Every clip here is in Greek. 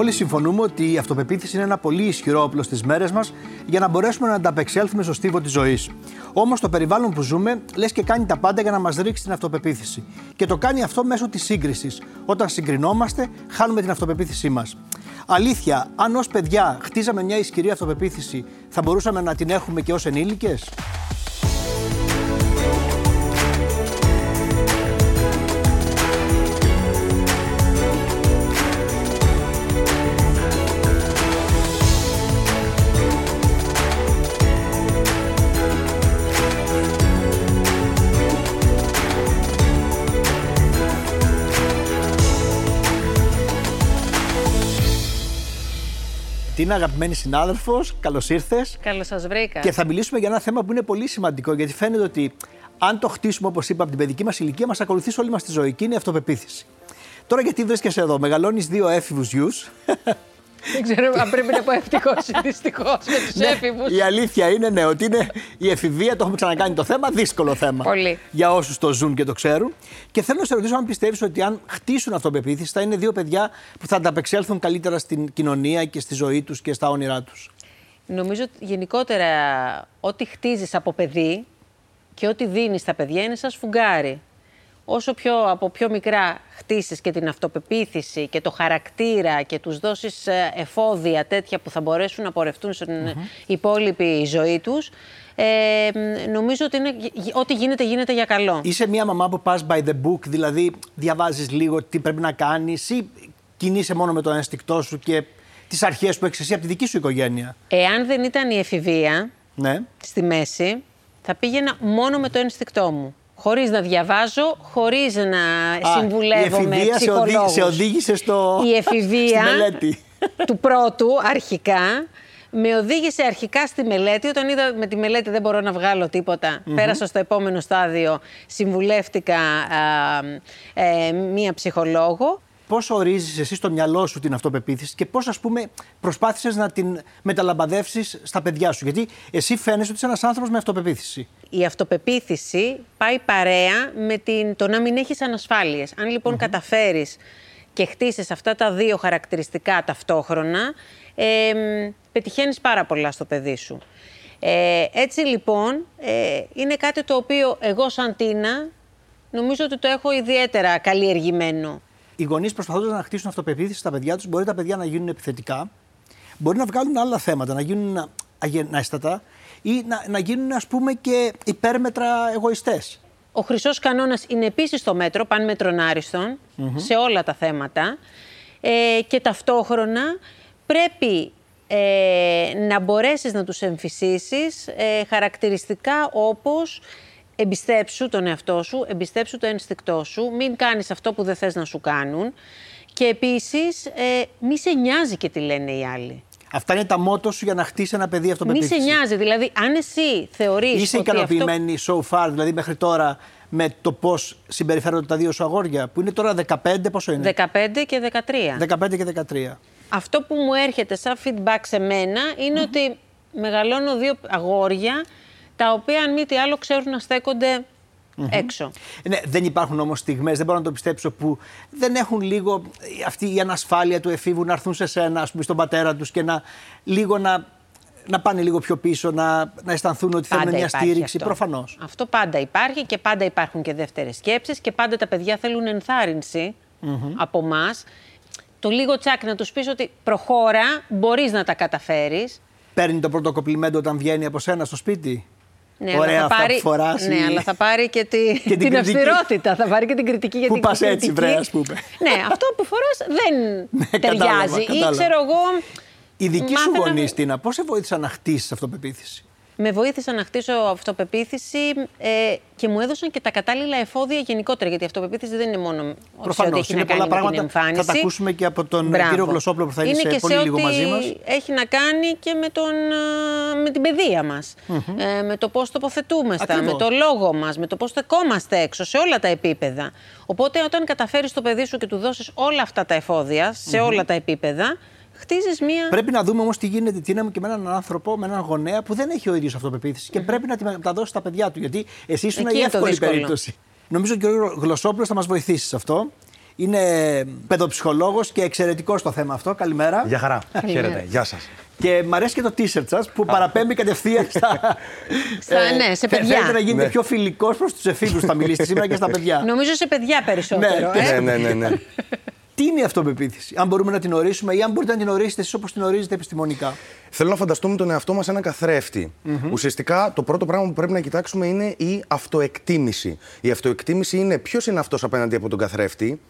Όλοι συμφωνούμε ότι η αυτοπεποίθηση είναι ένα πολύ ισχυρό όπλο στις μέρες μας για να μπορέσουμε να ανταπεξέλθουμε στο στίβο της ζωής. Όμως το περιβάλλον που ζούμε λες και κάνει τα πάντα για να μας ρίξει την αυτοπεποίθηση. Και το κάνει αυτό μέσω της σύγκρισης. Όταν συγκρινόμαστε, χάνουμε την αυτοπεποίθησή μας. Αλήθεια, αν ως παιδιά χτίζαμε μια ισχυρή αυτοπεποίθηση, θα μπορούσαμε να την έχουμε και ως ενήλικες; Τίνα, αγαπημένη συνάδελφος, καλώς ήρθες. Καλώς σας βρήκα. Και θα μιλήσουμε για ένα θέμα που είναι πολύ σημαντικό, γιατί φαίνεται ότι αν το χτίσουμε, όπως είπα, από την παιδική μας ηλικία, μας ακολουθεί όλη μας τη ζωή και είναι η αυτοπεποίθηση. Τώρα, γιατί βρίσκεσαι εδώ, μεγαλώνεις δύο έφηβους γιους. Δεν ξέρω αν πρέπει να πω ευτυχώς ή δυστυχώς με τους Ναι, έφηβους. Η αλήθεια είναι ναι, ότι είναι η εφηβεία, το έχουμε ξανακάνει το θέμα, δύσκολο θέμα. Πολύ. Για όσους το ζουν και το ξέρουν. Και θέλω να σε ρωτήσω αν πιστεύεις ότι αν χτίσουν αυτοπεποίθηση, θα είναι δύο παιδιά που θα ανταπεξέλθουν καλύτερα στην κοινωνία και στη ζωή τους και στα όνειρά τους. Νομίζω ότι γενικότερα ό,τι χτίζεις από παιδί και ό,τι δίνεις στα παιδιά είναι σαν σφουγγάρι. Όσο πιο, από πιο μικρά χτίσεις και την αυτοπεποίθηση και το χαρακτήρα και τους δώσεις ε, εφόδια τέτοια που θα μπορέσουν να πορευτούν στην υπόλοιπη ζωή τους, ε, νομίζω ότι είναι, ό,τι γίνεται γίνεται για καλό. Είσαι μια μαμά που πας by the book, δηλαδή διαβάζεις λίγο τι πρέπει να κάνεις ή κινείσαι μόνο με το ένστικτό σου και τις αρχές που έχεις εσύ από τη δική σου οικογένεια; Εάν δεν ήταν η εφηβεία, Ναι. στη μέση, θα πήγαινα μόνο με το ένστικτό μου. Χωρίς να διαβάζω, χωρίς να συμβουλεύομαι η εφηβεία σε, οδή, ψυχολόγους. σε οδήγησε στο, Η εφηβεία στη μελέτη. του πρώτου, αρχικά, με οδήγησε αρχικά στη μελέτη. Όταν είδα με τη μελέτη δεν μπορώ να βγάλω τίποτα, πέρασα στο επόμενο στάδιο, συμβουλεύτηκα α, ε, μία ψυχολόγο. Πώς ορίζεις εσύ στο μυαλό σου την αυτοπεποίθηση και πώς ας πούμε προσπάθησες να την μεταλαμπαδεύσεις στα παιδιά σου; Γιατί εσύ φαίνεσαι ότι είσαι ένας άνθρωπος με αυτοπεποίθηση. Η αυτοπεποίθηση πάει παρέα με την, το να μην έχεις ανασφάλειες. Αν λοιπον καταφέρεις και χτίσεις αυτά τα δύο χαρακτηριστικά ταυτόχρονα, ε, μ, πετυχαίνεις πάρα πολλά στο παιδί σου. Ε, έτσι λοιπόν, ε, είναι κάτι το οποίο εγώ σαν Τίνα νομίζω ότι το έχω ιδιαίτερα καλλιεργημένο. Οι γονείς προσπαθώντας να χτίσουν αυτοπεποίθηση στα παιδιά τους, μπορεί τα παιδιά να γίνουν επιθετικά, μπορεί να βγάλουν άλλα θέματα, να γίνουν αγενέστατα ή να, να γίνουν ας πούμε και υπέρμετρα εγωιστές. Ο χρυσός κανόνας είναι επίσης το μέτρο, παν μέτρον άριστον, σε όλα τα θέματα. Ε, και ταυτόχρονα πρέπει ε, να μπορέσεις να τους εμφυσίσεις ε, χαρακτηριστικά όπως εμπιστέψου τον εαυτό σου, εμπιστέψου το ένστικτό σου, μην κάνεις αυτό που δεν θες να σου κάνουν και επίσης ε, μη σε νοιάζει και τι λένε οι άλλοι. Αυτά είναι τα μότο σου για να χτίσει ένα παιδί Μη αυτοπεποίθηση. σε νοιάζει, δηλαδή αν εσύ θεωρείς Είσαι ότι αυτό... ικανοποιημένη so far, δηλαδή μέχρι τώρα, με το πώς συμπεριφέρονται τα δύο σου αγόρια, που είναι τώρα 15, πόσο είναι; 15 και 13. 15 και 13. Αυτό που μου έρχεται σαν feedback σε μένα είναι ότι μεγαλώνω δύο αγόρια τα οποία αν μη τι άλλο ξέρουν να στεκονται έξω. Ναι, δεν υπάρχουν όμως στιγμές, δεν μπορώ να το πιστέψω, που δεν έχουν λίγο αυτή η ανασφάλεια του εφήβου να έρθουν σε σένα, ας πούμε, στον πατέρα τους και να λίγο να, να πάνε λίγο πιο πίσω, να, να αισθανθούν ότι θέλουν Πάντα μια υπάρχει στήριξη. αυτό. Προφανώς. Αυτό πάντα υπάρχει και πάντα υπάρχουν και δεύτερες σκέψεις και πάντα τα παιδιά θέλουν ενθάρρυνση από εμά. Το λίγο τσάκ να τους πεις ότι προχώρα, μπορείς να τα καταφέρεις. Παίρνει το πρώτο κοπλιμέντο όταν βγαίνει από σένα στο σπίτι; Ναι, Ωραία αλλά θα αυτά πάρει, που φοράς ναι, ή- αλλά θα πάρει και, τη, την την, κριτική. αυστηρότητα. Θα πάρει και την κριτική για Πού την πας έτσι, κριτική. βρε, ας πούμε. Ναι, αυτό που φοράς δεν Ναι, κατάλαβα, ταιριάζει. Ή κατάλαβα. ξέρω εγώ. Οι δικοί σου μάθε να- γονεί, Τίνα, πώς σε βοήθησαν να χτίσεις αυτοπεποίθηση; Με βοήθησαν να χτίσω αυτοπεποίθηση ε, και μου έδωσαν και τα κατάλληλα εφόδια γενικότερα. Γιατί η αυτοπεποίθηση δεν είναι μόνο Προφανώς, ό,τι έχει είναι να κάνει πολλά με πράγματα. την εμφάνιση. Θα τα ακούσουμε και από τον Μπράβο. κύριο Γλωσσόπλο που θα είναι, είναι σε και πολύ σε λίγο ό,τι μαζί μας. έχει να κάνει και με, τον, α, με την παιδεία μας. Ε, με το πώς τοποθετούμαστε, Ακριβώς. με το λόγο μας, με το πώς στεκόμαστε έξω, σε όλα τα επίπεδα. Οπότε όταν καταφέρεις το παιδί σου και του δώσεις όλα αυτά τα εφόδια, σε όλα τα επίπεδα, χτίζεις μία... Πρέπει να δούμε όμως τι γίνεται, Τίνα μου, και με έναν άνθρωπο, με έναν γονέα που δεν έχει ο ίδιος αυτοπεποίθηση και πρέπει να τη μεταδώσει στα παιδιά του. Γιατί εσύ ήσουν Εκεί η είναι το εύκολη δύσκολο. περίπτωση. Νομίζω ότι ο κύριο Γλωσσόπουλος θα μας βοηθήσεις σε αυτό. Είναι παιδοψυχολόγος και εξαιρετικός στο θέμα αυτό. Καλημέρα. Γεια χαρά. Καλημέρα. Χαίρετε. Γεια σας. Και μ' αρέσει και το t-shirt σας που παραπέμπει κατευθείαν στα. Στα- ναι, σε θε- παιδιά. Θέλετε να γίνετε Ναι. πιο φιλικός προς τους εφήβους, θα μιλήσετε σήμερα και στα παιδιά. Νομίζω σε παιδιά περισσότερο. Ναι, ε. ναι, ναι, ναι, ναι. Τι είναι η αυτοπεποίθηση, αν μπορούμε να την ορίσουμε ή αν μπορείτε να την ορίσετε εσείς όπως την ορίζετε επιστημονικά. Θέλω να φανταστούμε τον εαυτό μας ένα καθρέφτη. Ουσιαστικά το πρώτο πράγμα που πρέπει να κοιτάξουμε είναι η αυτοεκτίμηση. Η αυτοεκτίμηση είναι ποιος είναι αυτός απέναντι από τον καθρεφτη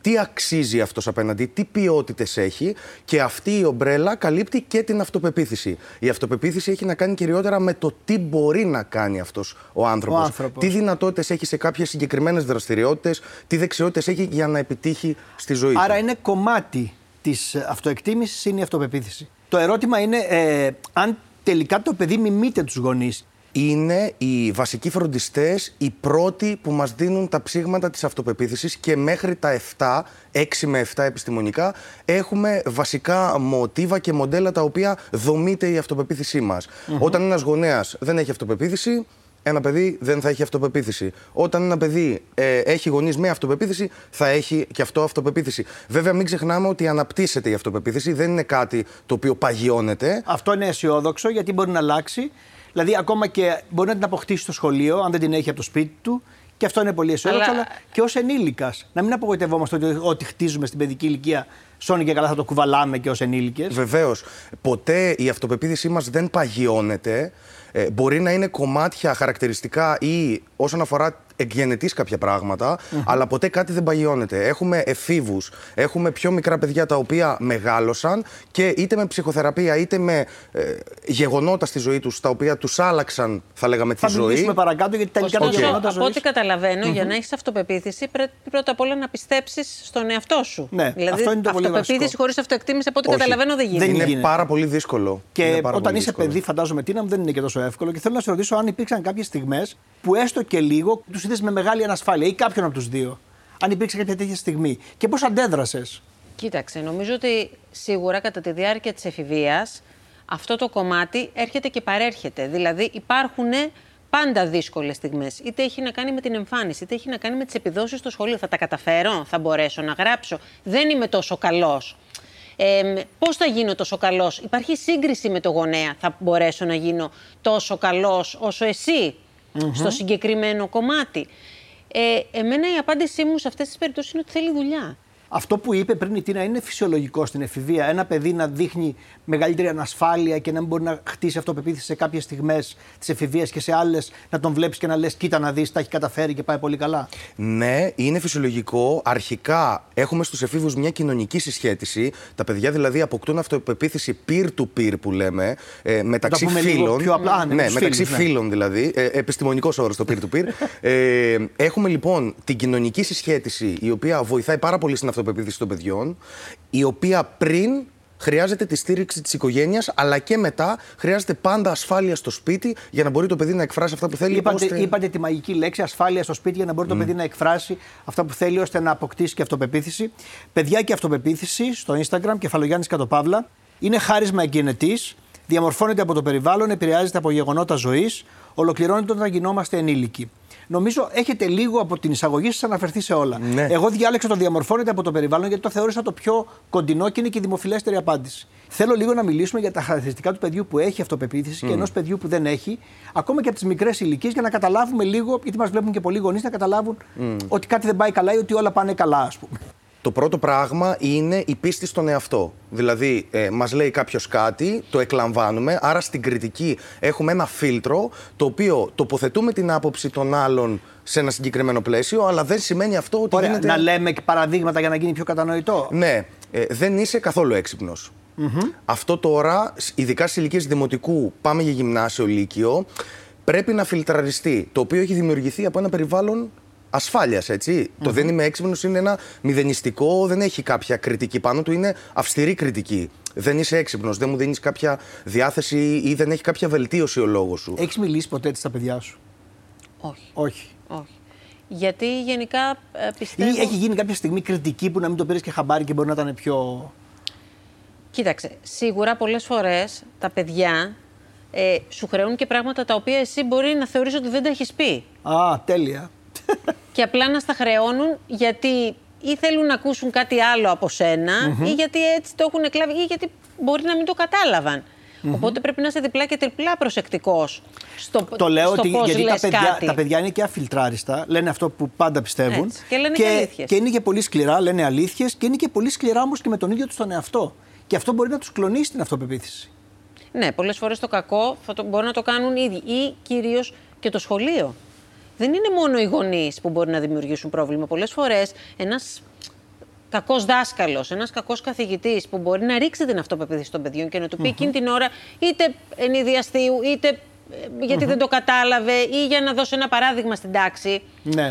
τι αξίζει αυτός απέναντι, τι ποιότητες έχει και αυτή η ομπρέλα καλύπτει και την αυτοπεποίθηση. Η αυτοπεποίθηση έχει να κάνει κυριότερα με το τι μπορεί να κάνει αυτός ο άνθρωπος. Ο άνθρωπος. Τι δυνατότητες έχει σε κάποιες συγκεκριμένες δραστηριότητες, τι δεξιότητες έχει για να επιτύχει στη ζωή του. Άρα είναι κομμάτι της αυτοεκτίμησης είναι η αυτοπεποίθηση. Το ερώτημα είναι ε, αν τελικά το παιδί μιμείται τους γονείς. είναι οι βασικοί φροντιστές, οι πρώτοι που μας δίνουν τα ψήγματα της αυτοπεποίθησης και μέχρι τα 7, 6 με 7 επιστημονικά, έχουμε βασικά μοτίβα και μοντέλα τα οποία δομείται η αυτοπεποίθησή μας. Όταν ένας γονέας δεν έχει αυτοπεποίθηση, ένα παιδί δεν θα έχει αυτοπεποίθηση. Όταν ένα παιδί ε, έχει γονείς με αυτοπεποίθηση, θα έχει και αυτό αυτοπεποίθηση. Βέβαια, μην ξεχνάμε ότι αναπτύσσεται η αυτοπεποίθηση, δεν είναι κάτι το οποίο παγιώνεται. Αυτό είναι αισιόδοξο γιατί μπορεί να αλλάξει. Δηλαδή, ακόμα και μπορεί να την αποκτήσει στο σχολείο, αν δεν την έχει από το σπίτι του. Και αυτό είναι πολύ αισιόδοξο. Αλλά, Αλλά- και ως ενήλικας. Να μην απογοητευόμαστε ότι ό,τι χτίζουμε στην παιδική ηλικία, σώνει και καλά θα το κουβαλάμε και ως ενήλικες. Βεβαίως. Ποτέ η αυτοπεποίθησή μας δεν παγιώνεται. Ε, μπορεί να είναι κομμάτια χαρακτηριστικά ή όσον αφορά εκγενετής κάποια πράγματα, αλλά ποτέ κάτι δεν παγιώνεται. Έχουμε εφήβους, έχουμε πιο μικρά παιδιά τα οποία μεγάλωσαν και είτε με ψυχοθεραπεία είτε με ε, γεγονότα στη ζωή τους τα οποία τους άλλαξαν, θα λέγαμε, τη Θα ζωή. μιλήσουμε παρακάτω γιατί τελικά τα Ωστόσο, γεγονότα από ζωής- ό,τι καταλαβαίνω, για να έχεις αυτοπεποίθηση, πρέπει πρώτα απ' όλα να πιστέψεις στον εαυτό σου. Ναι, δηλαδή, αυτό είναι το πολύ αυτοπεποίθηση βασικό. χωρίς αυτοεκτίμηση, από ό,τι Όχι. καταλαβαίνω, δεν γίνεται. Δεν Είναι γίνεται. πάρα πολύ δύσκολο. Και Είναι πάρα όταν πολύ είσαι δύσκολο. παιδί, φαντάζομαι Τίνα μου, δεν είναι και τόσο εύκολο. Και θέλω να σε ρωτήσω αν υπήρξαν κάποιες στιγμές που έστω και λίγο τους είδε με μεγάλη ανασφάλεια ή κάποιον από τους δύο. Αν υπήρξε κάποια τέτοια στιγμή. Και πώς αντέδρασες; Κοίταξε, νομίζω ότι σίγουρα κατά τη διάρκεια της εφηβείας αυτό το κομμάτι έρχεται και παρέρχεται. Δηλαδή υπάρχουν πάντα δύσκολες στιγμές. Είτε έχει να κάνει με την εμφάνιση, είτε έχει να κάνει με τις επιδόσεις στο σχολείο. Θα τα καταφέρω, θα μπορέσω να γράψω. Δεν είμαι τόσο καλός. Ε, πώς θα γίνω τόσο καλός; Υπάρχει σύγκριση με το γονέα. Θα μπορέσω να γίνω τόσο καλός όσο εσύ; Στο συγκεκριμένο κομμάτι. Ε, εμένα η απάντησή μου σε αυτές τις περιπτώσεις είναι ότι θέλει δουλειά. Αυτό που είπε πριν η Τίνα είναι φυσιολογικό στην εφηβεία. Ένα παιδί να δείχνει μεγαλύτερη ανασφάλεια και να μην μπορεί να χτίσει αυτοπεποίθηση σε κάποιες στιγμές της εφηβείας και σε άλλες να τον βλέπεις και να λες: Κοίτα να δεις, τα έχει καταφέρει και πάει πολύ καλά. Ναι, είναι φυσιολογικό. Αρχικά έχουμε στους εφήβους μια κοινωνική συσχέτιση. Τα παιδιά δηλαδή αποκτούν αυτοπεποίθηση peer-to-peer που λέμε, ε, μεταξύ πούμε λίγο φίλων. πιο απλά. Α, ναι, με τους μεταξύ φίλους, ναι. φίλων δηλαδή. Ε, Επιστημονικός όρος το peer-to-peer. ε, έχουμε λοιπόν την κοινωνική συσχέτιση, η οποία βοηθάει πάρα πολύ στην αυτοπεποίθηση των παιδιών, η οποία πριν χρειάζεται τη στήριξη της οικογένειας, αλλά και μετά χρειάζεται πάντα ασφάλεια στο σπίτι για να μπορεί το παιδί να εκφράσει αυτά που θέλει. Είπατε, ώστε- είπατε τη μαγική λέξη ασφάλεια στο σπίτι για να μπορεί το παιδί να εκφράσει αυτά που θέλει ώστε να αποκτήσει και αυτοπεποίθηση. Παιδιά και αυτοπεποίθηση στο Instagram, κεφαλογιάννης Κατοπαύλα, είναι χάρισμα εγκαινετή, διαμορφώνεται από το περιβάλλον, επηρεάζεται από γεγονότα ζωής, ολοκληρώνεται όταν γινόμαστε ενήλικοι. Νομίζω έχετε λίγο από την εισαγωγή σας αναφερθεί σε όλα. Ναι. Εγώ διάλεξα το διαμορφώνεται από το περιβάλλον γιατί το θεώρησα το πιο κοντινό και είναι και η δημοφιλέστερη απάντηση. Θέλω λίγο να μιλήσουμε για τα χαρακτηριστικά του παιδιού που έχει αυτοπεποίθηση και ενός παιδιού που δεν έχει, ακόμα και από τις μικρές ηλικίες, για να καταλάβουμε λίγο, γιατί μας βλέπουν και πολλοί γονείς, να καταλάβουν ότι κάτι δεν πάει καλά ή ότι όλα πάνε καλά, ας πούμε. Το πρώτο πράγμα είναι η πίστη στον εαυτό. Δηλαδή, ε, μας λέει κάποιος κάτι, το εκλαμβάνουμε, άρα στην κριτική έχουμε ένα φίλτρο το οποίο τοποθετούμε την άποψη των άλλων σε ένα συγκεκριμένο πλαίσιο, αλλά δεν σημαίνει αυτό ότι Ωραία, γίνεται. να λέμε και παραδείγματα για να γίνει πιο κατανοητό. Ναι, ε, δεν είσαι καθόλου έξυπνος. Αυτό τώρα, ειδικά στις ηλικίες δημοτικού, πάμε για γυμνάσιο, λύκειο, πρέπει να φιλτραριστεί. Το οποίο έχει δημιουργηθεί από ένα περιβάλλον ασφάλειας, Το δεν είμαι έξυπνος είναι ένα μηδενιστικό, δεν έχει κάποια κριτική πάνω του, είναι αυστηρή κριτική. Δεν είσαι έξυπνος, δεν μου δίνεις κάποια διάθεση ή δεν έχει κάποια βελτίωση ο λόγος σου. Έχεις μιλήσει ποτέ έτσι στα παιδιά σου; Όχι. Όχι. Όχι. Γιατί γενικά ε, πιστεύω. Ή έχει γίνει κάποια στιγμή κριτική που να μην το πήρες και χαμπάρι και μπορεί να ήταν πιο. Κοίταξε, σίγουρα πολλές φορές τα παιδιά ε, σου χρεώνουν και πράγματα τα οποία εσύ μπορεί να θεωρείς ότι δεν τα έχεις πει. Α, τέλεια. Και απλά να στα χρεώνουν γιατί ή θέλουν να ακούσουν κάτι άλλο από ή γιατί έτσι το έχουν εκλάβει ή γιατί μπορεί να μην το καταλαβαν Οπότε πρέπει να είσαι διπλά και τριπλά προσεκτικός στο Το λέω στο ότι πώς γιατί τα λες παιδιά, κάτι. τα παιδιά είναι και αφιλτράριστα, λένε αυτό που πάντα πιστεύουν. Έτσι, και λένε και αλήθειες. και είναι και πολύ σκληρά, λένε αλήθειες και είναι και πολύ σκληρά όμως και με τον ίδιο τους τον εαυτό. Και αυτό μπορεί να τους κλονίσει την αυτοπεποίθηση. Ναι, πολλές φορές το κακό θα το, μπορεί να το κάνουν οι ίδιοι ή κυρίως και το σχολείο. Δεν είναι μόνο οι γονείς που μπορεί να δημιουργήσουν πρόβλημα. Πολλές φορές ένας κακός δάσκαλος, ένας κακός καθηγητής που μπορεί να ρίξει την αυτοπεποίθηση των παιδιών και να του πει εκείνη την ώρα είτε ενηδιαστείου, είτε ε, γιατι δεν το κατάλαβε ή για να δώσει ένα παράδειγμα στην τάξη. Ναι. Α,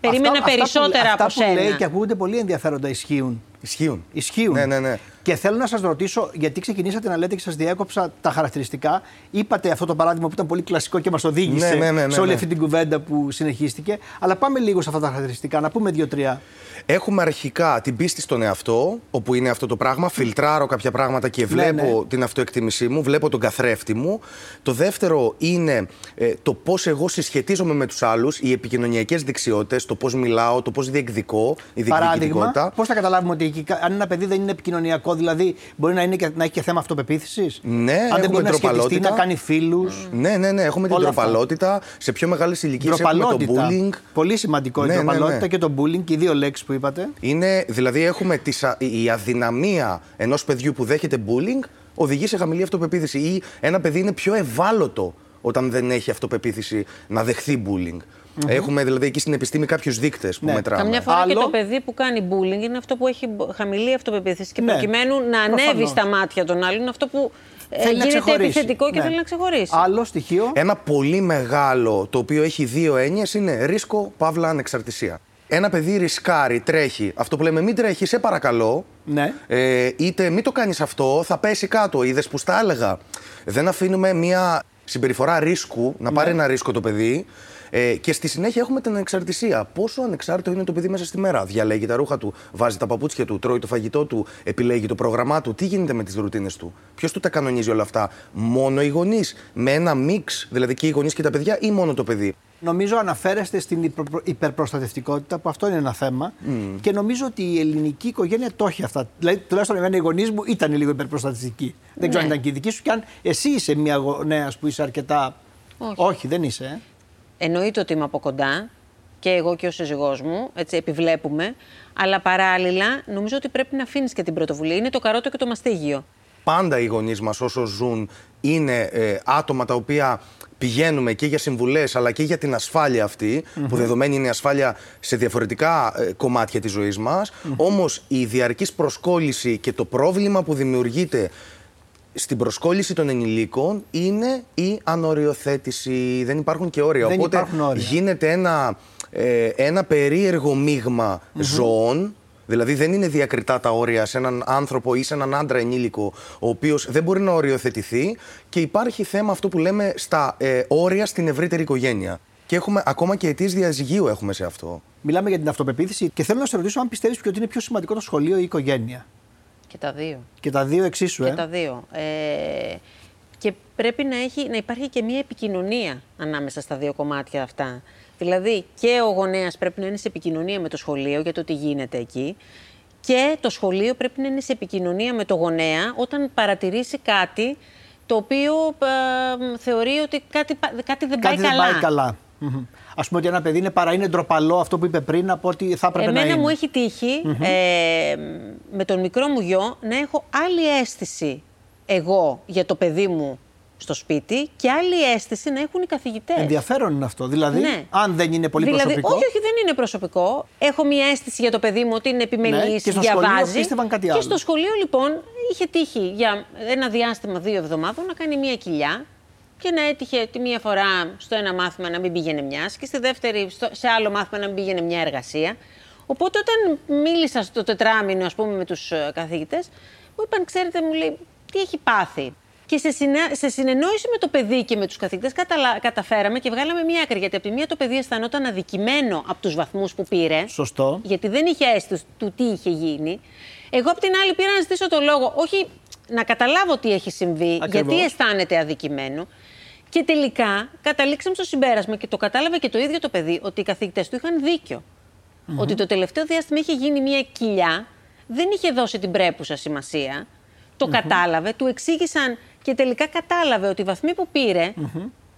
περίμενα Αυτά- περισσότερα αυτά από που, αυτά σένα. που λέει και ακούγονται πολύ ενδιαφέροντα ισχύουν. Ισχύουν. Ισχύουν. Ναι, ναι, ναι. Και θέλω να σας ρωτήσω, γιατί ξεκινήσατε να λέτε και σας διέκοψα τα χαρακτηριστικά. Είπατε αυτό το παράδειγμα που ήταν πολύ κλασικό και μας οδήγησε Ναι, ναι, ναι, ναι, σε όλη ναι. αυτή την κουβέντα που συνεχίστηκε. Αλλά πάμε λίγο σε αυτά τα χαρακτηριστικά, να πούμε δύο-τρία. Έχουμε αρχικά την πίστη στον εαυτό, όπου είναι αυτό το πράγμα. Φιλτράρω κάποια πράγματα και Ναι, βλέπω ναι. την αυτοεκτίμησή μου, βλέπω τον καθρέφτη μου. Το δεύτερο είναι ε, το πώς εγώ συσχετίζομαι με τους άλλους, οι επικοινωνιακές δεξιότητες, το πώς μιλάω, το πώς διεκδικώ, η Παράδειγμα, διεκδικητικότητα. πώς θα καταλάβουμε ότι εκεί, αν ένα παιδί δεν είναι επικοινωνιακό, δηλαδή μπορεί να, είναι και, να έχει και θέμα αυτοπεποίθησης; Ναι, αν δεν έχουμε μπορεί να σχετιστεί, ντροπαλότητα. να κάνει φίλους; Ναι, ναι, ναι. Έχουμε την Όλα αυτά. τροπαλότητα. Σε πιο μεγάλες ηλικίες έχουμε το bullying. Πολύ σημαντικό η Ναι, ναι, τροπαλότητα ναι. και το bullying, και οι δύο λέξεις που είπατε. Είναι, δηλαδή, έχουμε τις, α- η αδυναμία ενός παιδιού που δέχεται bullying οδηγεί σε χαμηλή αυτοπεποίθηση. Ή ένα παιδί είναι πιο ευάλωτο όταν δεν έχει αυτοπεποίθηση να δεχθεί bullying. Έχουμε δηλαδή εκεί στην επιστήμη κάποιους δείκτες που Ναι. μετράμε. Καμιά φορά και Άλλο- το παιδί που κάνει bullying είναι αυτό που έχει μπο- χαμηλή αυτοπεποίθηση και Ναι, προκειμένου να ανέβει προφανώς. στα μάτια των άλλων είναι αυτό που ε, Θέλει να γίνεται ξεχωρίσει. επιθετικό και Ναι. θέλει να ξεχωρίσει. Άλλο στοιχείο. Ένα πολύ μεγάλο το οποίο έχει δύο έννοιες είναι ρίσκο, παύλα, ανεξαρτησία. Ένα παιδί ρισκάρει, τρέχει. Αυτό που λέμε μην τρέχεις, σε παρακαλώ. Ναι. Ε, είτε μην το κάνεις αυτό, θα πέσει κάτω. Είδες που στα έλεγα. Δεν αφήνουμε μια συμπεριφορά ρίσκου, να πάρει ένα ρίσκο το παιδί. Ε, και στη συνέχεια έχουμε την ανεξαρτησία. Πόσο ανεξάρτητο είναι το παιδί μέσα στη μέρα. Διαλέγει τα ρούχα του, βάζει τα παπούτσια του, τρώει το φαγητό του, επιλέγει το πρόγραμμά του. Τι γίνεται με τις ρουτίνες του; Ποιος του τα κανονίζει όλα αυτά; Μόνο οι γονείς. Με ένα μίξ, δηλαδή και οι γονείς και τα παιδιά, ή μόνο το παιδί; Νομίζω αναφέρεστε στην υπερπρο- υπερπροστατευτικότητα, που αυτό είναι ένα θέμα. Και νομίζω ότι η ελληνική οικογένεια το έχει αυτά. Δηλαδή, τουλάχιστον εμένα οι γονείς μου ήταν λίγο υπερπροστατευτικοί. Δεν ξέρω αν Ναι. ήταν και η δική σου, και αν εσύ είσαι μια γονέα που είσαι αρκετά. Όχι. δεν είσαι. Ε. Εννοείται ότι είμαι από κοντά και εγώ και ο σύζυγός μου, έτσι επιβλέπουμε, αλλά παράλληλα νομίζω ότι πρέπει να αφήνεις και την πρωτοβουλία. Είναι το καρότο και το μαστίγιο. Πάντα οι γονείς μας όσο ζουν είναι ε, άτομα τα οποία πηγαίνουμε και για συμβουλές αλλά και για την ασφάλεια αυτή, που δεδομένη είναι η ασφάλεια σε διαφορετικά ε, κομμάτια της ζωής μας. Όμως η διαρκής προσκόλληση και το πρόβλημα που δημιουργείται στην προσκόλληση των ενηλίκων είναι η ανοριοθέτηση. Δεν υπάρχουν και όρια. Δεν Οπότε υπάρχουν όρια. γίνεται ένα, ε, ένα περίεργο μείγμα ζώων. Δηλαδή δεν είναι διακριτά τα όρια σε έναν άνθρωπο ή σε έναν άντρα ενήλικο, ο οποίος δεν μπορεί να οριοθετηθεί και υπάρχει θέμα αυτό που λέμε στα ε, όρια στην ευρύτερη οικογένεια. Και έχουμε ακόμα και αιτίες διαζυγίου έχουμε σε αυτό. Μιλάμε για την αυτοπεποίθηση και θέλω να σε ρωτήσω αν πιστεύεις ότι είναι πιο σημαντικό το σχολείο ή η οικογένεια. Και τα δύο. Και τα δύο εξίσου, Και ε. τα δύο. Ε, και πρέπει να, έχει, να υπάρχει και μια επικοινωνία ανάμεσα στα δύο κομμάτια αυτά. Δηλαδή και ο γονέας πρέπει να είναι σε επικοινωνία με το σχολείο για το τι γίνεται εκεί και το σχολείο πρέπει να είναι σε επικοινωνία με το γονέα όταν παρατηρήσει κάτι το οποίο ε, θεωρεί ότι κάτι, πα- κάτι δεν Κάτι πάει δεν καλά. πάει καλά. Α πούμε ότι ένα παιδί είναι παρά είναι ντροπαλό αυτό που είπε πριν από ότι θα έπρεπε να Εμένα είναι. μου έχει τύχει ε, με τον μικρό μου γιο να έχω άλλη αίσθηση εγώ για το παιδί μου στο σπίτι και άλλη αίσθηση να έχουν οι καθηγητές. Ενδιαφέρον είναι αυτό. Δηλαδή, Ναι. αν δεν είναι πολύ δηλαδή, προσωπικό. Όχι, όχι, δεν είναι προσωπικό. Έχω μια αίσθηση για το παιδί μου ότι είναι επιμελής, Ναι, και στο σχολείο διαβάζει. πίστευαν κάτι και άλλο. στο σχολείο, λοιπόν, είχε τύχει για ένα διάστημα δύο εβδομάδων να κάνει μια κοιλιά και να έτυχε τη μία φορά στο ένα μάθημα να μην πήγαινε μιας και στη δεύτερη στο- σε άλλο μάθημα να μην πήγαινε μια εργασία. Οπότε όταν μίλησα στο τετράμινο, ας πούμε, με τους ε, καθηγητές, μου είπαν, ξέρετε, μου λέει, τι έχει πάθει; Και σε, συνε- σε συνεννόηση με το παιδί και με τους καθηγητές καταλα... καταφέραμε και βγάλαμε μια άκρη. Γιατί από τη μία το παιδί αισθανόταν αδικημένο από τους βαθμούς που πήρε. Σωστό. Γιατί δεν είχε αίσθηση του τι είχε γίνει. Εγώ απ' την άλλη πήρα να ζητήσω το λόγο, όχι να καταλάβω τι έχει συμβεί, Ακριβώς. γιατί αισθάνεται αδικημένο. Και τελικά καταλήξαμε στο συμπέρασμα και το κατάλαβε και το ίδιο το παιδί ότι οι καθηγητές του είχαν δίκιο. Ότι το τελευταίο διάστημα είχε γίνει μια κοιλιά, δεν είχε δώσει την πρέπουσα σημασία. Το κατάλαβε, του εξήγησαν και τελικά κατάλαβε ότι οι βαθμοί που πήρε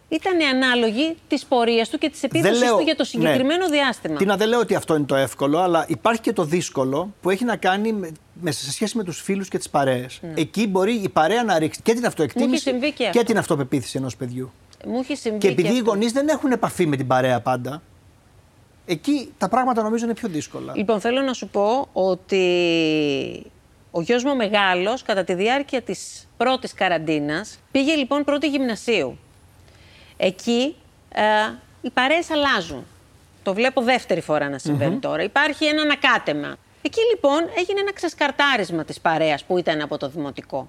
ήταν ανάλογοι της πορείας του και της επίδοσης λέω- του για το συγκεκριμένο ναι. διάστημα. Τι να δεν λέω ότι αυτό είναι το εύκολο, αλλά υπάρχει και το δύσκολο που έχει να κάνει με, με- σε σχέση με τους φίλους και τις παρέες. Εκεί μπορεί η παρέα να ρίξει και την αυτοεκτίμηση συμβεί και αυτό. την αυτοπεποίθηση ενός παιδιού. Μου είχε συμβεί Και επειδή οι αυτό. γονείς δεν έχουν επαφή με την παρέα πάντα, εκεί τα πράγματα νομίζω είναι πιο δύσκολα. Λοιπόν, θέλω να σου πω ότι ο γιος μου ο μεγάλος, κατά τη διάρκεια της πρώτης καραντίνας, πήγε λοιπόν πρώτη γυμνασίου. Εκεί ε, οι παρέες αλλάζουν. Το βλέπω δεύτερη φορά να συμβαινει τώρα. Υπάρχει ένα ανακάτεμα. Εκεί λοιπόν έγινε ένα ξεσκαρτάρισμα της παρέας που ήταν από το δημοτικό.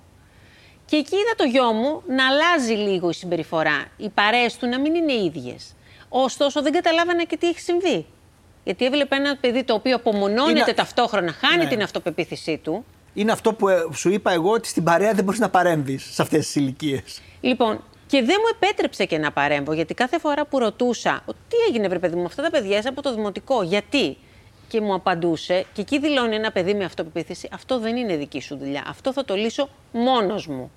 Και εκεί είδα το γιο μου να αλλάζει λίγο η συμπεριφορά. Οι παρέες του να μην είναι ίδιες. Ωστόσο δεν καταλάβανα και τι έχει συμβεί. Γιατί έβλεπε ένα παιδί το οποίο απομονώνεται Είναι- ταυτόχρονα, χάνει Ναι. την αυτοπεποίθησή του. Είναι αυτό που ε, σου είπα εγώ ότι στην παρέα δεν μπορείς να παρέμβεις σε αυτές τις ηλικίες. Λοιπόν, και δεν μου επέτρεψε και να παρέμβω, γιατί κάθε φορά που ρωτούσα, «Ο, τι έγινε, βρε παιδί μου, αυτά τα παιδιά είσαι από το δημοτικό, γιατί; Και μου απαντούσε, και εκεί δηλώνει ένα παιδί με αυτοπεποίθηση, αυτό δεν είναι δική σου δουλειά. Αυτό θα το λύσω μόνος μου.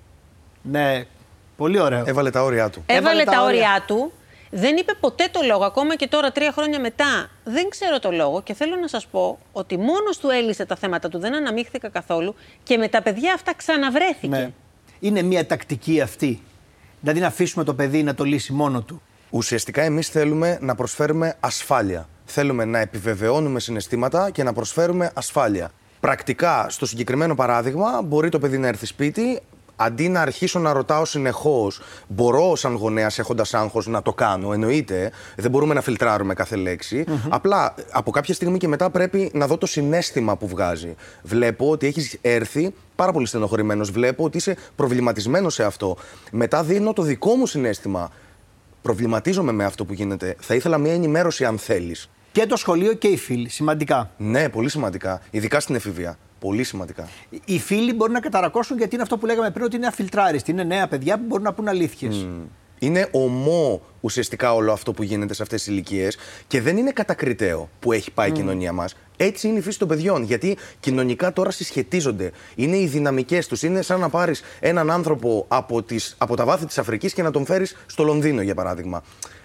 Ναι, πολύ ωραίο. Έβαλε τα όρια του. Έβαλε, τα τα όρια. όρια του. Δεν είπε ποτέ το λόγο, ακόμα και τώρα τρία χρόνια μετά. Δεν ξέρω το λόγο και θέλω να σας πω ότι μόνος του έλυσε τα θέματα του, δεν αναμίχθηκα καθόλου και με τα παιδιά αυτά ξαναβρέθηκε. Ναι. Είναι μια τακτική αυτή. Δηλαδή να αφήσουμε το παιδί να το λύσει μόνο του. Ουσιαστικά εμείς θέλουμε να προσφέρουμε ασφάλεια. Θέλουμε να επιβεβαιώνουμε συναισθήματα και να προσφέρουμε ασφάλεια. Πρακτικά, στο συγκεκριμένο παράδειγμα, μπορεί το παιδί να έρθει σπίτι, αντί να αρχίσω να ρωτάω συνεχώς, μπορώ σαν γονέας έχοντας άγχος να το κάνω. Εννοείται, δεν μπορούμε να φιλτράρουμε κάθε λέξη. Απλά από κάποια στιγμή και μετά πρέπει να δω το συνέστημα που βγάζει. Βλέπω ότι έχεις έρθει πάρα πολύ στενοχωρημένος. Βλέπω ότι είσαι προβληματισμένος σε αυτό. Μετά δίνω το δικό μου συνέστημα. Προβληματίζομαι με αυτό που γίνεται. Θα ήθελα μια ενημέρωση αν θέλεις. Και το σχολείο και οι φίλοι. Σημαντικά. Ναι, πολύ σημαντικά. Ειδικά στην εφηβεία. Πολύ σημαντικά. Οι φίλοι μπορεί να καταρακώσουν γιατί είναι αυτό που λέγαμε πριν ότι είναι αφιλτράριστοι. Είναι νέα παιδιά που μπορούν να πούν αλήθειες. Είναι ομό ουσιαστικά όλο αυτό που γίνεται σε αυτές τις ηλικίες και δεν είναι κατακριτέο που έχει πάει η κοινωνία μας. Έτσι είναι η φύση των παιδιών. Γιατί κοινωνικά τώρα συσχετίζονται. Είναι οι δυναμικές τους. Είναι σαν να πάρεις έναν άνθρωπο από, τις, από τα βάθη της Αφρικής και να τον φέρεις στο Λονδίνο, για παράδειγμα.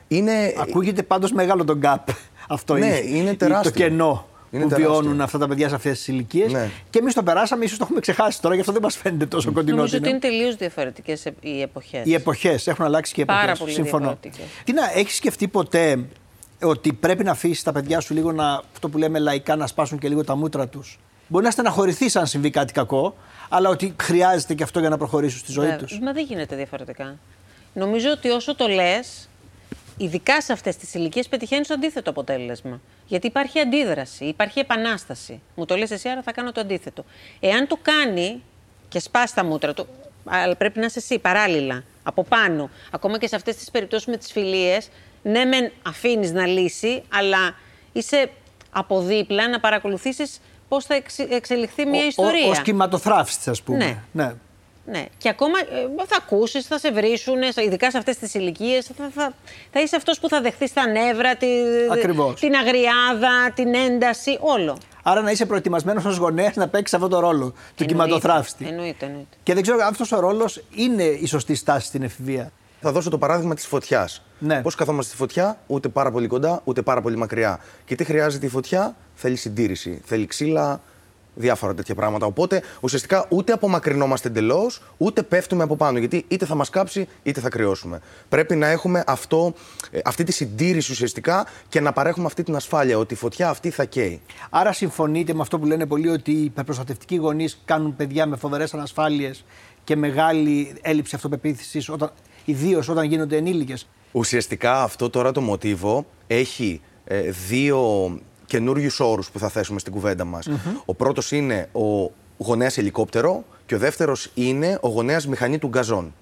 Είναι. Ακούγεται πάντως μεγάλο το gap. Αυτό Ναι, είναι, είναι το τεράστιο. κενό Είναι που τεράστιο. βιώνουν αυτά τα παιδιά σε αυτές τις ηλικίες. Ναι. Και εμείς το περάσαμε, ίσως το έχουμε ξεχάσει τώρα, γι' αυτό δεν μας φαίνεται τόσο κοντινό. Νομίζω ότι ότι είναι. είναι τελείως διαφορετικές οι εποχές. Οι εποχές έχουν αλλάξει και οι εποχές. Πάρα πολύ Συμφωνώ. διαφορετικές. Τι να, έχεις σκεφτεί ποτέ ότι πρέπει να αφήσεις τα παιδιά σου λίγο να, αυτό που λέμε λαϊκά, να σπάσουν και λίγο τα μούτρα τους; Μπορεί να στεναχωρηθείς αν συμβεί κάτι κακό, αλλά ότι χρειάζεται και αυτό για να προχωρήσουν στη ζωή Βέβαια. τους. Μα δεν γίνεται διαφορετικά. Νομίζω ότι όσο το λες, ειδικά σε αυτές τις ηλικίες, πετυχαίνεις το αντίθετο αποτέλεσμα. Γιατί υπάρχει αντίδραση, υπάρχει επανάσταση. Μου το λες εσύ, άρα θα κάνω το αντίθετο. Εάν το κάνει και σπάσει τα μούτρα του, αλλά πρέπει να είσαι εσύ παράλληλα, από πάνω. Ακόμα και σε αυτές τις περιπτώσεις με τις φιλίες, ναι, μεν αφήνεις να λύσει, αλλά είσαι από δίπλα να παρακολουθήσεις πώς θα εξ- εξελιχθεί μια ιστορία. Ω κυματοθράφστη, ας πούμε. Ναι. ναι. Ναι. Και ακόμα ε, θα ακούσεις, θα σε βρίσουν, ειδικά σε αυτές τις ηλικίες. Θα, θα, θα είσαι αυτός που θα δεχθείς τα νεύρα, τη, Ακριβώς. την αγριάδα, την ένταση, όλο. Άρα να είσαι προετοιμασμένος ως γονέας να παίξεις αυτό το ρόλο του Εννοείται, κυματοθράφστη. Εννοείται, εννοείται. Και δεν ξέρω αν αυτός ο ρόλος είναι η σωστή στάση στην εφηβεία; Θα δώσω το παράδειγμα της φωτιάς. Ναι. Πώς καθόμαστε στη φωτιά, ούτε πάρα πολύ κοντά, ούτε πάρα πολύ μακριά. Και τι χρειάζεται η φωτιά, θέλει συντήρηση. Θέλει ξύλα, διάφορα τέτοια πράγματα. Οπότε ουσιαστικά ούτε απομακρυνόμαστε εντελώς, ούτε πέφτουμε από πάνω. Γιατί είτε θα μας κάψει, είτε θα κρυώσουμε. Πρέπει να έχουμε αυτό, ε, αυτή τη συντήρηση ουσιαστικά και να παρέχουμε αυτή την ασφάλεια ότι η φωτιά αυτή θα καίει. Άρα συμφωνείτε με αυτό που λένε πολλοί ότι οι υπερπροστατευτικοί γονείς κάνουν παιδιά με φοβερές ανασφάλειες και μεγάλη έλλειψη αυτοπεποίθησης, ιδίως όταν γίνονται ενήλικες; Ουσιαστικά αυτό τώρα το μοτίβο έχει ε, δύο καινούριους όρους που θα θέσουμε στην κουβέντα μας. Ο πρώτος είναι ο γονέας ελικόπτερο και ο δεύτερος είναι ο γονέας μηχανή του γκαζόν.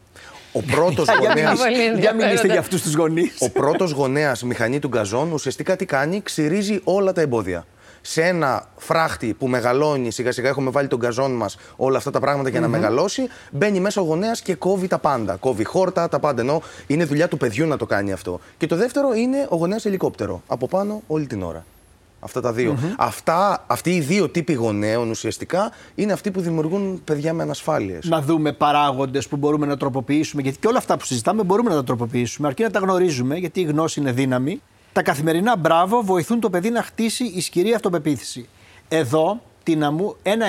Ο πρώτος γονέα. Για μιλήστε για αυτούς τους γονείς. Ο πρώτος γονέας μηχανή του γκαζόν ουσιαστικά τι κάνει, ξυρίζει όλα τα εμπόδια. Σε ένα φράχτη που μεγαλώνει, σιγά σιγά έχουμε βάλει τον γκαζόν μας όλα αυτά τα πράγματα για να μεγαλώσει, μπαίνει μέσα ο γονέας και κόβει τα πάντα. Κόβει χόρτα, τα πάντα. Ενώ είναι δουλειά του παιδιού να το κάνει αυτό. Και το δεύτερο είναι ο γονέας ελικόπτερο. Από πάνω όλη την ώρα. Αυτά τα δυο Αυτά, αυτοί οι δύο τύποι γονέων ουσιαστικά είναι αυτοί που δημιουργούν παιδιά με ανασφάλειες. Να δούμε παράγοντες που μπορούμε να τροποποιήσουμε. Γιατί και όλα αυτά που συζητάμε μπορούμε να τα τροποποιήσουμε, αρκεί να τα γνωρίζουμε, γιατί η γνώση είναι δύναμη. Τα καθημερινά μπράβο βοηθούν το παιδί να χτίσει ισχυρή αυτοπεποίθηση. Εδώ, Τίνα μου, ένα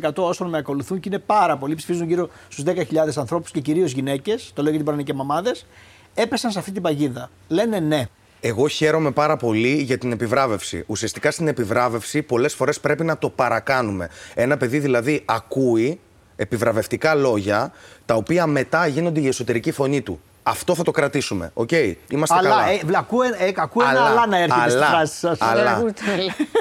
90% όσων με ακολουθούν και είναι πάρα πολλοί, ψηφίζουν γύρω στους 10.000 ανθρώπους και κυρίως γυναίκες, το λέω γιατί μπορεί να είναι και μαμάδες, έπεσαν σε αυτή την παγίδα. Λένε ναι. Εγώ χαίρομαι πάρα πολύ για την επιβράβευση. Ουσιαστικά στην επιβράβευση πολλές φορές πρέπει να το παρακάνουμε. Ένα παιδί δηλαδή ακούει επιβραβευτικά λόγια, τα οποία μετά γίνονται η εσωτερική φωνή του. Αυτό θα το κρατήσουμε. OK; Okay. Είμαστε αλλά, καλά. Ε, ακούω, ε, ακούω αλλά, ένα αλλά να έρχεται αλλά, στη φράση σας. Αλλά,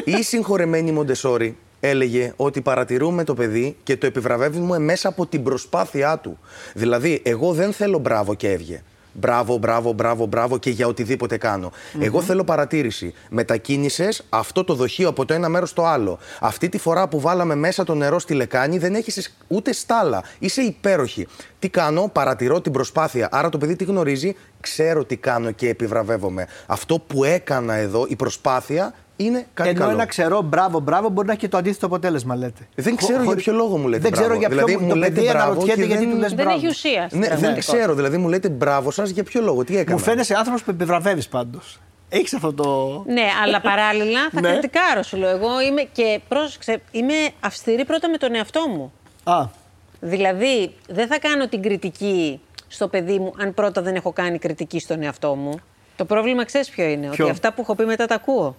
η συγχωρεμένη Μοντεσόρη έλεγε ότι παρατηρούμε το παιδί και το επιβραβεύουμε μέσα από την προσπάθειά του. Δηλαδή, εγώ δεν θέλω μπράβο και έβγε. Μπράβο, μπράβο, μπράβο, μπράβο και για οτιδήποτε Εγώ θέλω παρατήρηση. Μετακίνησες αυτό το δοχείο από το ένα μέρος στο άλλο. Αυτή τη φορά που βάλαμε μέσα το νερό στη λεκάνη δεν έχεις ούτε στάλα. Είσαι υπέροχη. Τι κάνω, παρατηρώ την προσπάθεια. Άρα το παιδί τι γνωρίζει, ξέρω τι κάνω και επιβραβεύομαι. Αυτό που έκανα εδώ, η προσπάθεια, είναι κάτι Ενώ καλό. ένα ξερό μπράβο, μπράβο μπορεί να έχει και το αντίθετο αποτέλεσμα, λέτε. Δεν ξέρω για ποιο λόγο μου λέτε Δεν μπράβο. ξέρω για ποιο δηλαδή, μου το παιδί αναρωτιέται γιατί του λες μπράβο. Δεν έχει ουσία. Ναι, δεν ξέρω. Δηλαδή μου λέτε μπράβο σας για ποιο λόγο, τι έκανα; Μου φαίνεσαι άνθρωπος που επιβραβεύεις πάντως. Έχεις αυτό το. Ναι, αλλά παράλληλα θα Ναι. κριτικάρω, σου λέω. Εγώ είμαι και πρόσεξε, είμαι αυστηρή πρώτα με τον εαυτό μου. Α, Δηλαδή, δεν θα κάνω την κριτική στο παιδί μου αν πρώτα δεν έχω κάνει κριτική στον εαυτό μου. Το πρόβλημα ξέρεις ποιο είναι. Ποιο; Ότι αυτά που έχω πει μετά τα ακούω.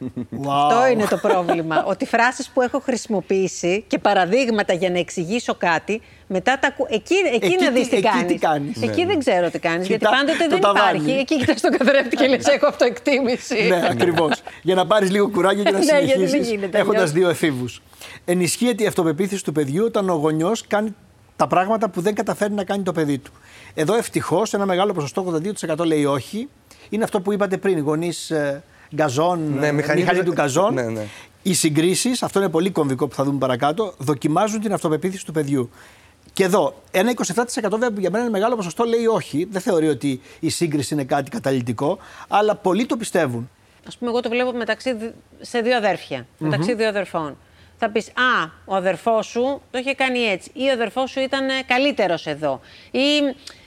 Wow. Αυτό είναι το πρόβλημα. ότι φράσεις που έχω χρησιμοποιήσει και παραδείγματα για να εξηγήσω κάτι, μετά τα ακούω. Εκεί, εκεί, Εκεί να δεις τι- τι εκεί κάνεις. τι κάνεις. Εκεί δεν ξέρω τι κάνεις, γιατί Κοιτά πάντοτε το δεν ταβάνι. υπάρχει. Εκεί κοιτάς τον καθρέφτη και λες έχω αυτοεκτίμηση. ναι, ακριβώς. για να πάρεις λίγο κουράγιο και να Ναι, γιατί δεν συνεχίσεις γίνεται έχοντας αλλιώς. δύο εφήβους. Ενισχύεται η αυτοπεποίθηση του παιδιού όταν ο γονιός κάνει τα πράγματα που δεν καταφέρει να κάνει το παιδί του. Εδώ ευτυχώς ένα μεγάλο ποσοστό, 82% λέει όχι. Είναι αυτό που είπατε πριν, οι γονεί γκαζόν, Ναι, ε, μηχανή μηχανή του- του γκαζόν. Ναι, ναι. Οι συγκρίσεις, αυτό είναι πολύ κομβικό που θα δούμε παρακάτω, δοκιμάζουν την αυτοπεποίθηση του παιδιού. Και εδώ, ένα 27% βέβαια που για μένα είναι μεγάλο ποσοστό λέει όχι. Δεν θεωρεί ότι η σύγκριση είναι κάτι καταλητικό, αλλά πολλοί το πιστεύουν. Α πούμε, εγώ το βλέπω μεταξύ, δι- σε δύο αδέρφια, μεταξύ δύο αδερφών. Θα πεις, Α, ο αδερφός σου το είχε κάνει έτσι. Ή ο αδερφός σου ήταν καλύτερος εδώ. Ή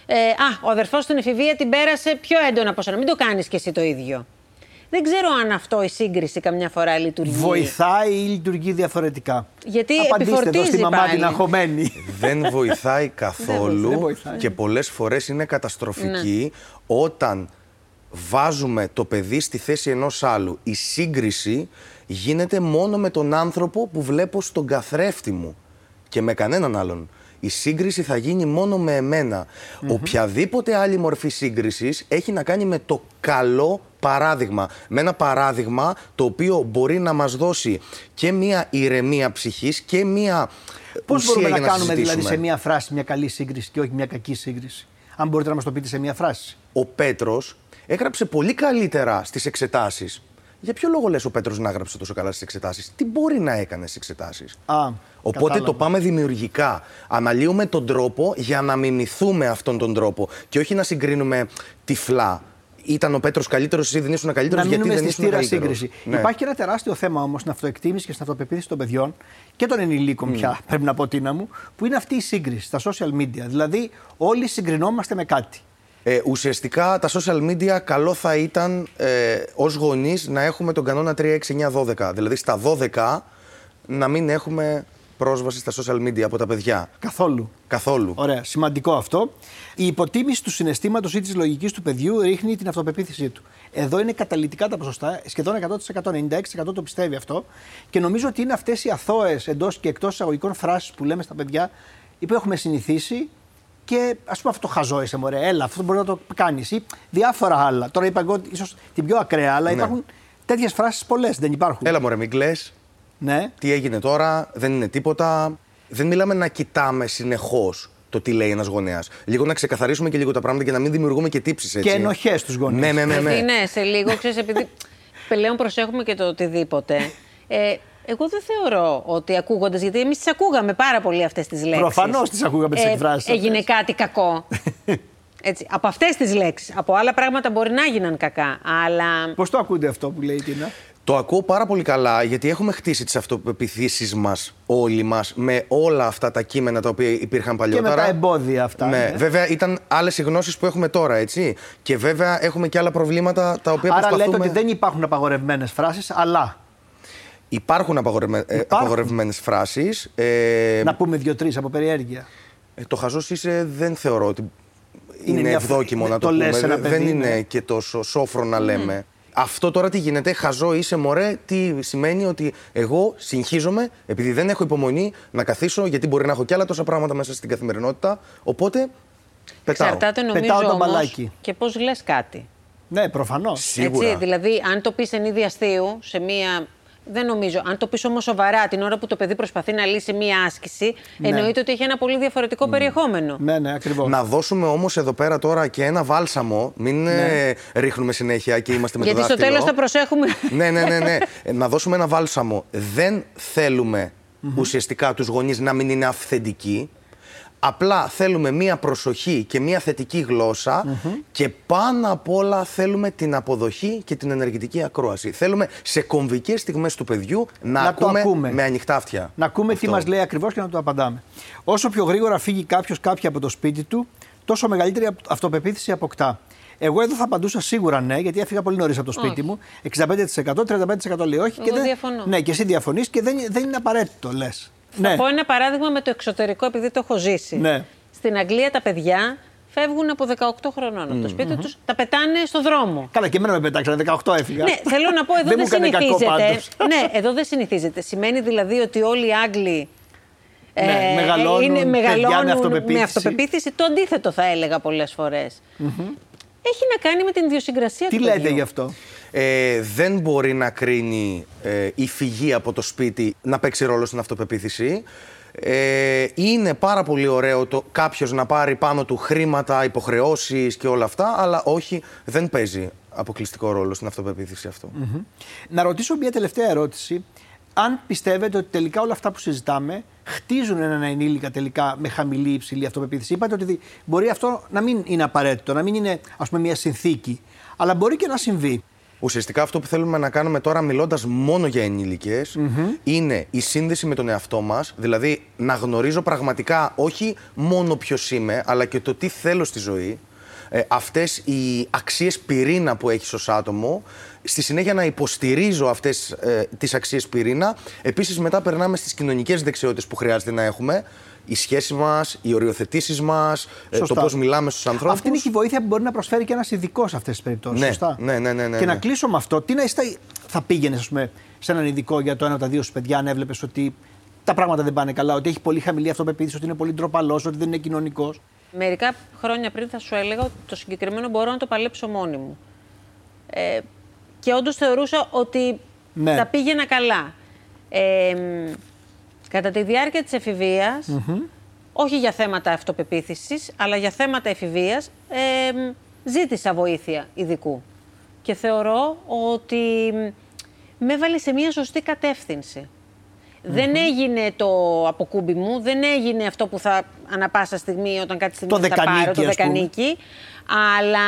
ε, Α, ο αδερφός στην εφηβεία την πέρασε πιο έντονα από σένα. Μην το κάνεις κι εσύ το ίδιο. Δεν ξέρω αν αυτό η σύγκριση καμιά φορά λειτουργεί. Βοηθάει ή λειτουργεί διαφορετικά. Γιατί Απαντήστε εδώ επιφορτίζει στη μαμά πάλι. την αγχωμένη. δεν βοηθάει Δεν καθόλου βοηθάει. και πολλές φορές είναι καταστροφική όταν βάζουμε το παιδί στη θέση ενός άλλου. Η σύγκριση γίνεται μόνο με τον άνθρωπο που βλέπω στον καθρέφτη μου και με κανέναν άλλον. Η σύγκριση θα γίνει μόνο με εμενα Οποιαδήποτε άλλη μορφή σύγκρισης έχει να κάνει με το καλό παράδειγμα. Με ένα παράδειγμα το οποίο μπορεί να μας δώσει και μία ηρεμία ψυχής και μία Πώς ουσία μπορούμε να, για κάνουμε δηλαδή συζητήσουμε. σε μία φράση μια καλή σύγκριση και όχι μια κακή σύγκριση; Αν μπορείτε να μας το πείτε σε μία φράση. Ο Πέτρος έγραψε πολύ καλύτερα στις εξετάσεις. Για ποιο λόγο λες ο Πέτρος να έγραψε τόσο καλά στις εξετάσεις; Τι μπορεί να έκανε στις εξετάσεις; Α, Οπότε κατάλαβα. το πάμε δημιουργικά. Αναλύουμε τον τρόπο για να μιμηθούμε αυτόν τον τρόπο και όχι να συγκρίνουμε τυφλά. Ήταν ο Πέτρος καλύτερος, εσύ δεν ήσουν καλύτερος, Να γιατί μείνουμε δεν στη ήσουν στήρα καλύτερος. σύγκριση. Ναι. Υπάρχει και ένα τεράστιο θέμα όμως στην αυτοεκτίμηση και στην αυτοπεποίθηση των παιδιών και των ενηλίκων πια, πρέπει να πω Τίνα μου, που είναι αυτή η σύγκριση στα social media. Δηλαδή, όλοι συγκρινόμαστε με κάτι. Ε, ουσιαστικά τα social media καλό θα ήταν ε, ως γονείς να έχουμε τον κανόνα 3, 6, 9, 12. Δηλαδή στα 12 να μην έχουμε πρόσβαση στα social media από τα παιδιά. Καθόλου. Καθόλου. Ωραία, σημαντικό αυτό. Η υποτίμηση του συναισθήματος ή της λογικής του παιδιού ρίχνει την αυτοπεποίθησή του. Εδώ είναι καταλητικά τα ποσοστά, σχεδόν 100%, 96% το πιστεύει αυτό. Και νομίζω ότι είναι αυτές οι αθώες εντός και εκτός εισαγωγικών φράσεις που λέμε στα παιδιά, που έχουμε συνηθίσει και ας πούμε αυτό το χαζό είσαι, μωρέ, έλα, αυτό μπορεί να το κάνεις. Ή διάφορα άλλα. Τώρα είπα εγώ ίσως την πιο ακραία, αλλά Ναι. υπάρχουν τέτοιες φράσεις πολλές, δεν υπάρχουν. Έλα μωρέ, μην κλαις. Ναι. Τι έγινε τώρα, δεν είναι τίποτα. Δεν μιλάμε να κοιτάμε συνεχώς το τι λέει ένας γονέας. Λίγο να ξεκαθαρίσουμε και λίγο τα πράγματα και να μην δημιουργούμε και τύψεις έτσι. Και ενοχές στους γονείς. Ναι, ναι, ναι. Γιατί ναι. ναι, σε λίγο, ξέρεις, επειδή πλέον προσέχουμε και το οτιδήποτε. Ε, εγώ δεν θεωρώ ότι ακούγοντας, γιατί εμείς τις ακούγαμε πάρα πολύ αυτές τις λέξεις. Προφανώς τις ακούγαμε τις εκφράσεις Έγινε αυτές. κάτι κακό. Έτσι, από αυτές τις λέξεις. Από άλλα πράγματα μπορεί να έγιναν κακά. Αλλά Πώς το ακούτε αυτό που λέει η Τίνα; Το ακούω πάρα πολύ καλά γιατί έχουμε χτίσει τις αυτοπεποίθησει μας όλοι μας με όλα αυτά τα κείμενα τα οποία υπήρχαν Και παλιότερα. με τα εμπόδια αυτά. Ναι, βέβαια ήταν άλλες οι γνώσεις που έχουμε τώρα, έτσι. Και βέβαια έχουμε και άλλα προβλήματα τα οποία Άρα προσπαθούμε. λέτε ότι δεν υπάρχουν απαγορευμένες φράσεις, αλλά; Υπάρχουν απαγορευμε... ε, Υπάρχουν. απαγορευμένες φράσεις. Ε, Να πούμε δύο-τρεις από περιέργεια. ε, το χαζός είσαι δεν θεωρώ ότι Είναι είναι, μια- ευδόκιμο να το το, λες πούμε. σε ένα Δεν- παιδί, δεν ναι. είναι και τόσο σόφρο να λέμε. Αυτό τώρα τι γίνεται, χαζό είσαι μωρέ, τι σημαίνει ότι εγώ συγχύζομαι επειδή δεν έχω υπομονή να καθίσω γιατί μπορεί να έχω κι άλλα τόσα πράγματα μέσα στην καθημερινότητα. Οπότε πετάω. εξαρτάται νομίζω Πετάω το όμως μπαλάκι. και πώς λες κάτι. Ναι, προφανώς. Σίγουρα. Έτσι, δηλαδή, αν το πεις εν είδη αστείου, σε μία. Δεν νομίζω. Αν το πεις όμως σοβαρά την ώρα που το παιδί προσπαθεί να λύσει μία άσκηση, Ναι. εννοείται ότι έχει ένα πολύ διαφορετικό περιεχόμενο. Ναι, ναι, ακριβώς. Να δώσουμε όμως εδώ πέρα τώρα και ένα βάλσαμο. Μην ε, ρίχνουμε συνέχεια και είμαστε με Γιατί το στο δάχτυλο. τέλος θα προσέχουμε. ναι, ναι, ναι, ναι. Ε, Να δώσουμε ένα βάλσαμο. Δεν θέλουμε ουσιαστικά τους γονείς να μην είναι αυθεντικοί. Απλά θέλουμε μία προσοχή και μία θετική γλώσσα και πάνω απ' όλα θέλουμε την αποδοχή και την ενεργητική ακρόαση. Θέλουμε σε κομβικές στιγμές του παιδιού να, Να το ακούμε, ακούμε. με ανοιχτά αυτιά. Να ακούμε τι Αυτό. μας λέει ακριβώς και να το απαντάμε. Όσο πιο γρήγορα φύγει κάποιος κάποια από το σπίτι του, τόσο μεγαλύτερη αυτοπεποίθηση αποκτά. Εγώ εδώ θα απαντούσα σίγουρα ναι, γιατί έφυγα πολύ νωρίς από το σπίτι Όχι. μου. 65%, 35% λέει όχι. Εγώ δεν... διαφωνώ. Ναι, και εσύ διαφωνείς και δεν, δεν είναι απαραίτητο, λες. Θα Ναι. πω ένα παράδειγμα με το εξωτερικό, επειδή το έχω ζήσει. Ναι. Στην Αγγλία τα παιδιά φεύγουν από 18 χρονών από το σπίτι τους, τα πετάνε στο δρόμο. Καλά, και εμένα με πετάξανε, 18 έφυγα. Ναι, θέλω να πω, εδώ Δεν δεν, μου έκανε κακό συνηθίζεται. πάντως. ναι, εδώ δεν συνηθίζεται. Σημαίνει δηλαδή ότι όλοι οι Άγγλοι Ναι, μεγαλώνουν είναι, παιδιά με μεγαλώνουν αυτοπεποίθηση. με αυτοπεποίθηση. Το αντίθετο θα έλεγα πολλές φορές. Έχει να κάνει με την ιδιοσυγκρασία Τι του λέτε παιδιού. γι' αυτό; Ε, δεν μπορεί να κρίνει ε, η φυγή από το σπίτι να παίξει ρόλο στην αυτοπεποίθηση. Ε, είναι πάρα πολύ ωραίο το κάποιος να πάρει πάνω του χρήματα, υποχρεώσεις και όλα αυτά, αλλά όχι, δεν παίζει αποκλειστικό ρόλο στην αυτοπεποίθηση αυτό. Να ρωτήσω μια τελευταία ερώτηση. Αν πιστεύετε ότι τελικά όλα αυτά που συζητάμε χτίζουν έναν ενήλικα τελικά με χαμηλή ή υψηλή αυτοπεποίθηση. Είπατε ότι μπορεί αυτό να μην είναι απαραίτητο, να μην είναι ας πούμε μια συνθήκη, αλλά μπορεί και να συμβεί. Ουσιαστικά αυτό που θέλουμε να κάνουμε τώρα μιλώντας μόνο για ενηλικες είναι η σύνδεση με τον εαυτό μας, δηλαδή να γνωρίζω πραγματικά όχι μόνο ποιος είμαι, αλλά και το τι θέλω στη ζωή, ε, αυτές οι αξίες πυρήνα που έχεις ως άτομο, στη συνέχεια να υποστηρίζω αυτές ε, τις αξίες πυρήνα. Επίσης μετά περνάμε στις κοινωνικές δεξιότητες που χρειάζεται να έχουμε, οι σχέσεις μας, οι οριοθετήσεις μας, ε, το Σωστά. πώς μιλάμε στους ανθρώπους. Αυτή είναι και η βοήθεια που μπορεί να προσφέρει και ένας ειδικός σε αυτές τις περιπτώσεις. Ναι, σωστά; ναι, ναι, ναι, ναι, Και να ναι. κλείσω με αυτό. Τι να είστε, θα πήγαινες, πούμε, σε έναν ειδικό για το ένα από τα δύο σου παιδιά, αν έβλεπες ότι τα πράγματα δεν πάνε καλά, ότι έχει πολύ χαμηλή αυτοπεποίθηση, ότι είναι πολύ ντροπαλός, ότι δεν είναι κοινωνικός; Μερικά χρόνια πριν θα σου έλεγα ότι το συγκεκριμένο μπορώ να το παλέψω μόνη μου. Ε, και όντως θεωρούσα ότι Ναι. τα πήγαινα καλά. Ε, μ, κατά τη διάρκεια της εφηβειας όχι για θέματα αυτοπεποίθησης, αλλά για θέματα εφηβείας, ε, μ, ζήτησα βοήθεια ειδικού. Και θεωρώ ότι μ, με έβαλε σε μια σωστή κατεύθυνση. Δεν έγινε το αποκούμπι μου, δεν έγινε αυτό που θα ανα πάσα στιγμή όταν κάτι στιγμή Το θα πάρω, δεκανίκι, το ας πούμε. δεκανίκι. Αλλά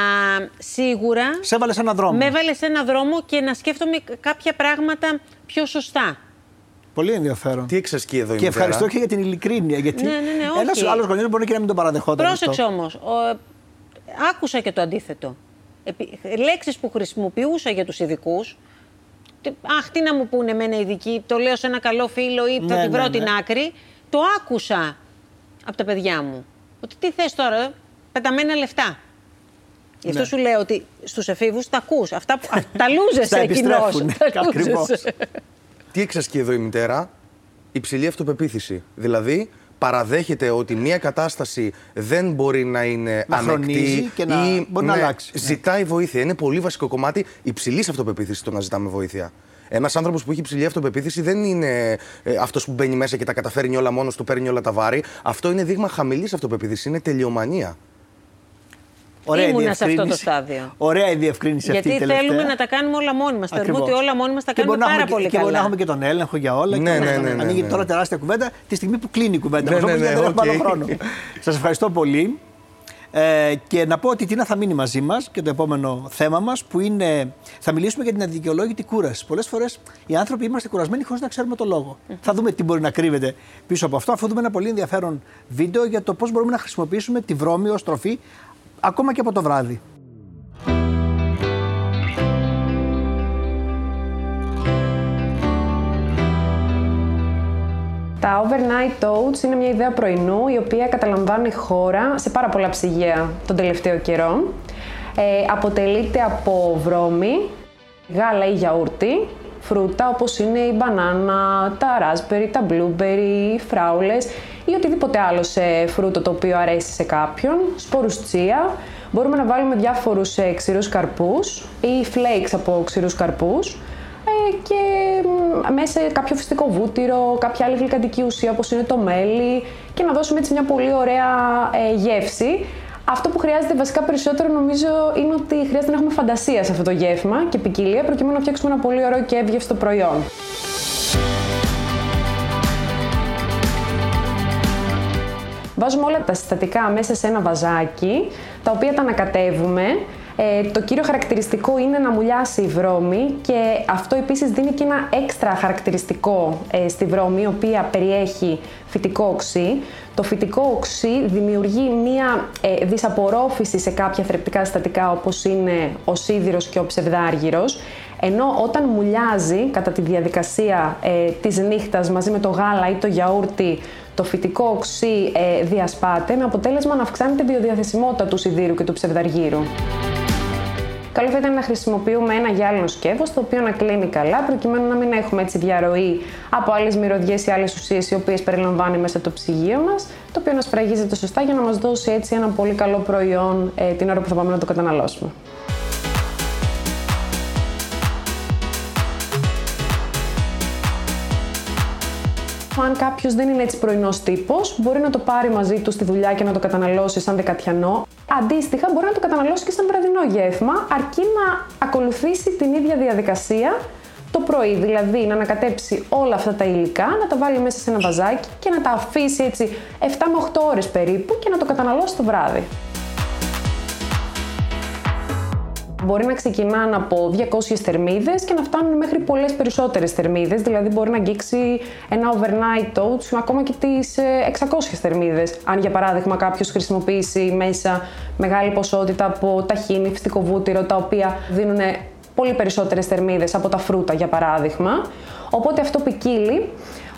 σίγουρα Σε έβαλες σε έναν δρόμο. με έβαλες σε ένα δρόμο και να σκέφτομαι κάποια πράγματα πιο σωστά. Πολύ ενδιαφέρον. Τι εξασκεί εδώ η Και μητέρα; ευχαριστώ και για την ειλικρίνεια. Γιατί Ναι, ναι, ναι, όχι. ένα άλλος γονιός μπορεί και να μην τον παραδεχόταν. Πρόσεξε αυτό. όμω. Άκουσα και το αντίθετο. Επί, λέξεις που χρησιμοποιούσα για τους ειδικούς, τι- Αχ, τι να μου πούνε εμένα ειδικοί. Το λέω σε ένα καλό φίλο ή θα Ναι, την βρω ναι, την ναι. άκρη. Το άκουσα από τα παιδιά μου. Ότι τι θες τώρα, ε; πεταμένα λεφτά. Γι' αυτό Ναι. σου λέω ότι στους εφήβους τα ακούς. Αυτά που. α, τα λούζεσαι Στα κοινώ. επιστρέφουν. Ακριβώς. Τι εξασκεί εδώ η μητέρα, υψηλή αυτοπεποίθηση. Δηλαδή, παραδέχεται ότι μια κατάσταση δεν μπορεί να είναι Να ανεκτή χρονίζει και να μπορεί να αλλάξει. Ναι. Ζητάει βοήθεια. Είναι πολύ βασικό κομμάτι υψηλής αυτοπεποίθησης το να ζητάμε βοήθεια. Ένας άνθρωπος που έχει υψηλή αυτοπεποίθηση δεν είναι ε, αυτός που μπαίνει μέσα και τα καταφέρνει όλα μόνος του, παίρνει όλα τα βάρη. Αυτό είναι δείγμα χαμηλής αυτοπεποίθησης. Είναι τελειομανία. Ωραία η Ήμουνα σε αυτό το διευκρίνηση. στάδιο. Ωραία η διευκρίνηση αυτή. Γιατί η τελευταία. θέλουμε να τα κάνουμε όλα μόνοι μας. Θεωρούμε Ακριβώς. ότι όλα μόνοι μας τα Και κάνουμε μπορεί να πάρα έχουμε και- πολύ Και μπορεί να καλά. έχουμε και τον έλεγχο για όλα. Ναι, και ναι, όλα. ναι, ναι, Ανοίγει ναι. τώρα τεράστια κουβέντα τη στιγμή που κλείνει η κουβέντα. Ναι, μας, ναι, όμως, ναι, γιατί δεν έχουμε άλλο οκ. χρόνο. Σας ευχαριστώ πολύ. Ε, και να πω ότι η Τίνα θα μείνει μαζί μας και το επόμενο θέμα μας που είναι. Θα μιλήσουμε για την αδικαιολόγητη κούραση. Πολλές φορές οι άνθρωποι είμαστε κουρασμένοι χωρίς να ξέρουμε το λόγο. Θα δούμε τι μπορεί να κρύβεται πίσω από αυτό, αφού δούμε ένα πολύ ενδιαφέρον βίντεο για το πώς μπορούμε να χρησιμοποιήσουμε τη βρώμη ως τροφή ακόμα και από το βράδυ. Τα overnight oats είναι μια ιδέα πρωινού η οποία καταλαμβάνει χώρα σε πάρα πολλά ψυγεία τον τελευταίο καιρό. Ε, αποτελείται από βρώμη, γάλα ή γιαούρτι, φρούτα όπως είναι η μπανάνα, τα raspberry, τα blueberry, οι φράουλες ή οτιδήποτε άλλο σε φρούτο το οποίο αρέσει σε κάποιον, σπόρους τσία. Μπορούμε να βάλουμε διάφορους ε, ξηρούς καρπούς ή flakes από ξηρούς καρπούς ε, και μ, μέσα κάποιο φυστικό βούτυρο, κάποια άλλη γλυκαντική ουσία όπως είναι το μέλι και να δώσουμε έτσι μια πολύ ωραία ε, γεύση. Αυτό που χρειάζεται βασικά περισσότερο νομίζω είναι ότι χρειάζεται να έχουμε φαντασία σε αυτό το γεύμα και ποικιλία προκειμένου να φτιάξουμε ένα πολύ ωραίο και εύγευστο προϊόν. Βάζουμε όλα τα συστατικά μέσα σε ένα βαζάκι, τα οποία τα ανακατεύουμε. Ε, το κύριο χαρακτηριστικό είναι να μουλιάσει η βρώμη και αυτό επίσης δίνει και ένα έξτρα χαρακτηριστικό ε, στη βρώμη, η οποία περιέχει φυτικό οξύ. Το φυτικό οξύ δημιουργεί μία ε, δυσαπορρόφηση σε κάποια θρεπτικά συστατικά όπως είναι ο σίδηρος και ο ψευδάργυρος, ενώ όταν μουλιάζει κατά τη διαδικασία ε, της νύχτας μαζί με το γάλα ή το γιαούρτι το φυτικό οξύ ε, διασπάται με αποτέλεσμα να αυξάνει τη βιοδιαθεσιμότητα του σιδήρου και του ψευδαργύρου. Καλό θα ήταν να χρησιμοποιούμε ένα γυάλινο σκεύος το οποίο να κλείνει καλά προκειμένου να μην έχουμε έτσι διαρροή από άλλες μυρωδιές ή άλλες ουσίες οι οποίες περιλαμβάνει μέσα το ψυγείο μας το οποίο να σφραγίζεται σωστά για να μας δώσει έτσι ένα πολύ καλό προϊόν ε, την ώρα που θα πάμε να το καταναλώσουμε. Αν κάποιος δεν είναι έτσι πρωινός τύπος, μπορεί να το πάρει μαζί του στη δουλειά και να το καταναλώσει σαν δεκατιανό. Αντίστοιχα, μπορεί να το καταναλώσει και σαν βραδινό γεύμα, αρκεί να ακολουθήσει την ίδια διαδικασία το πρωί. Δηλαδή, να ανακατέψει όλα αυτά τα υλικά, να τα βάλει μέσα σε ένα βαζάκι και να τα αφήσει έτσι 7 με 8 ώρες περίπου και να το καταναλώσει το βράδυ. Μπορεί να ξεκινάνε από 200 θερμίδες και να φτάνουν μέχρι πολλές περισσότερες θερμίδες, δηλαδή μπορεί να αγγίξει ένα overnight oats ακόμα και τις ε, 600 θερμίδες. Αν για παράδειγμα κάποιος χρησιμοποιήσει μέσα μεγάλη ποσότητα από ταχίνι, φυστικό βούτυρο, τα οποία δίνουν πολύ περισσότερες θερμίδες από τα φρούτα για παράδειγμα. Οπότε αυτό ποικίλει.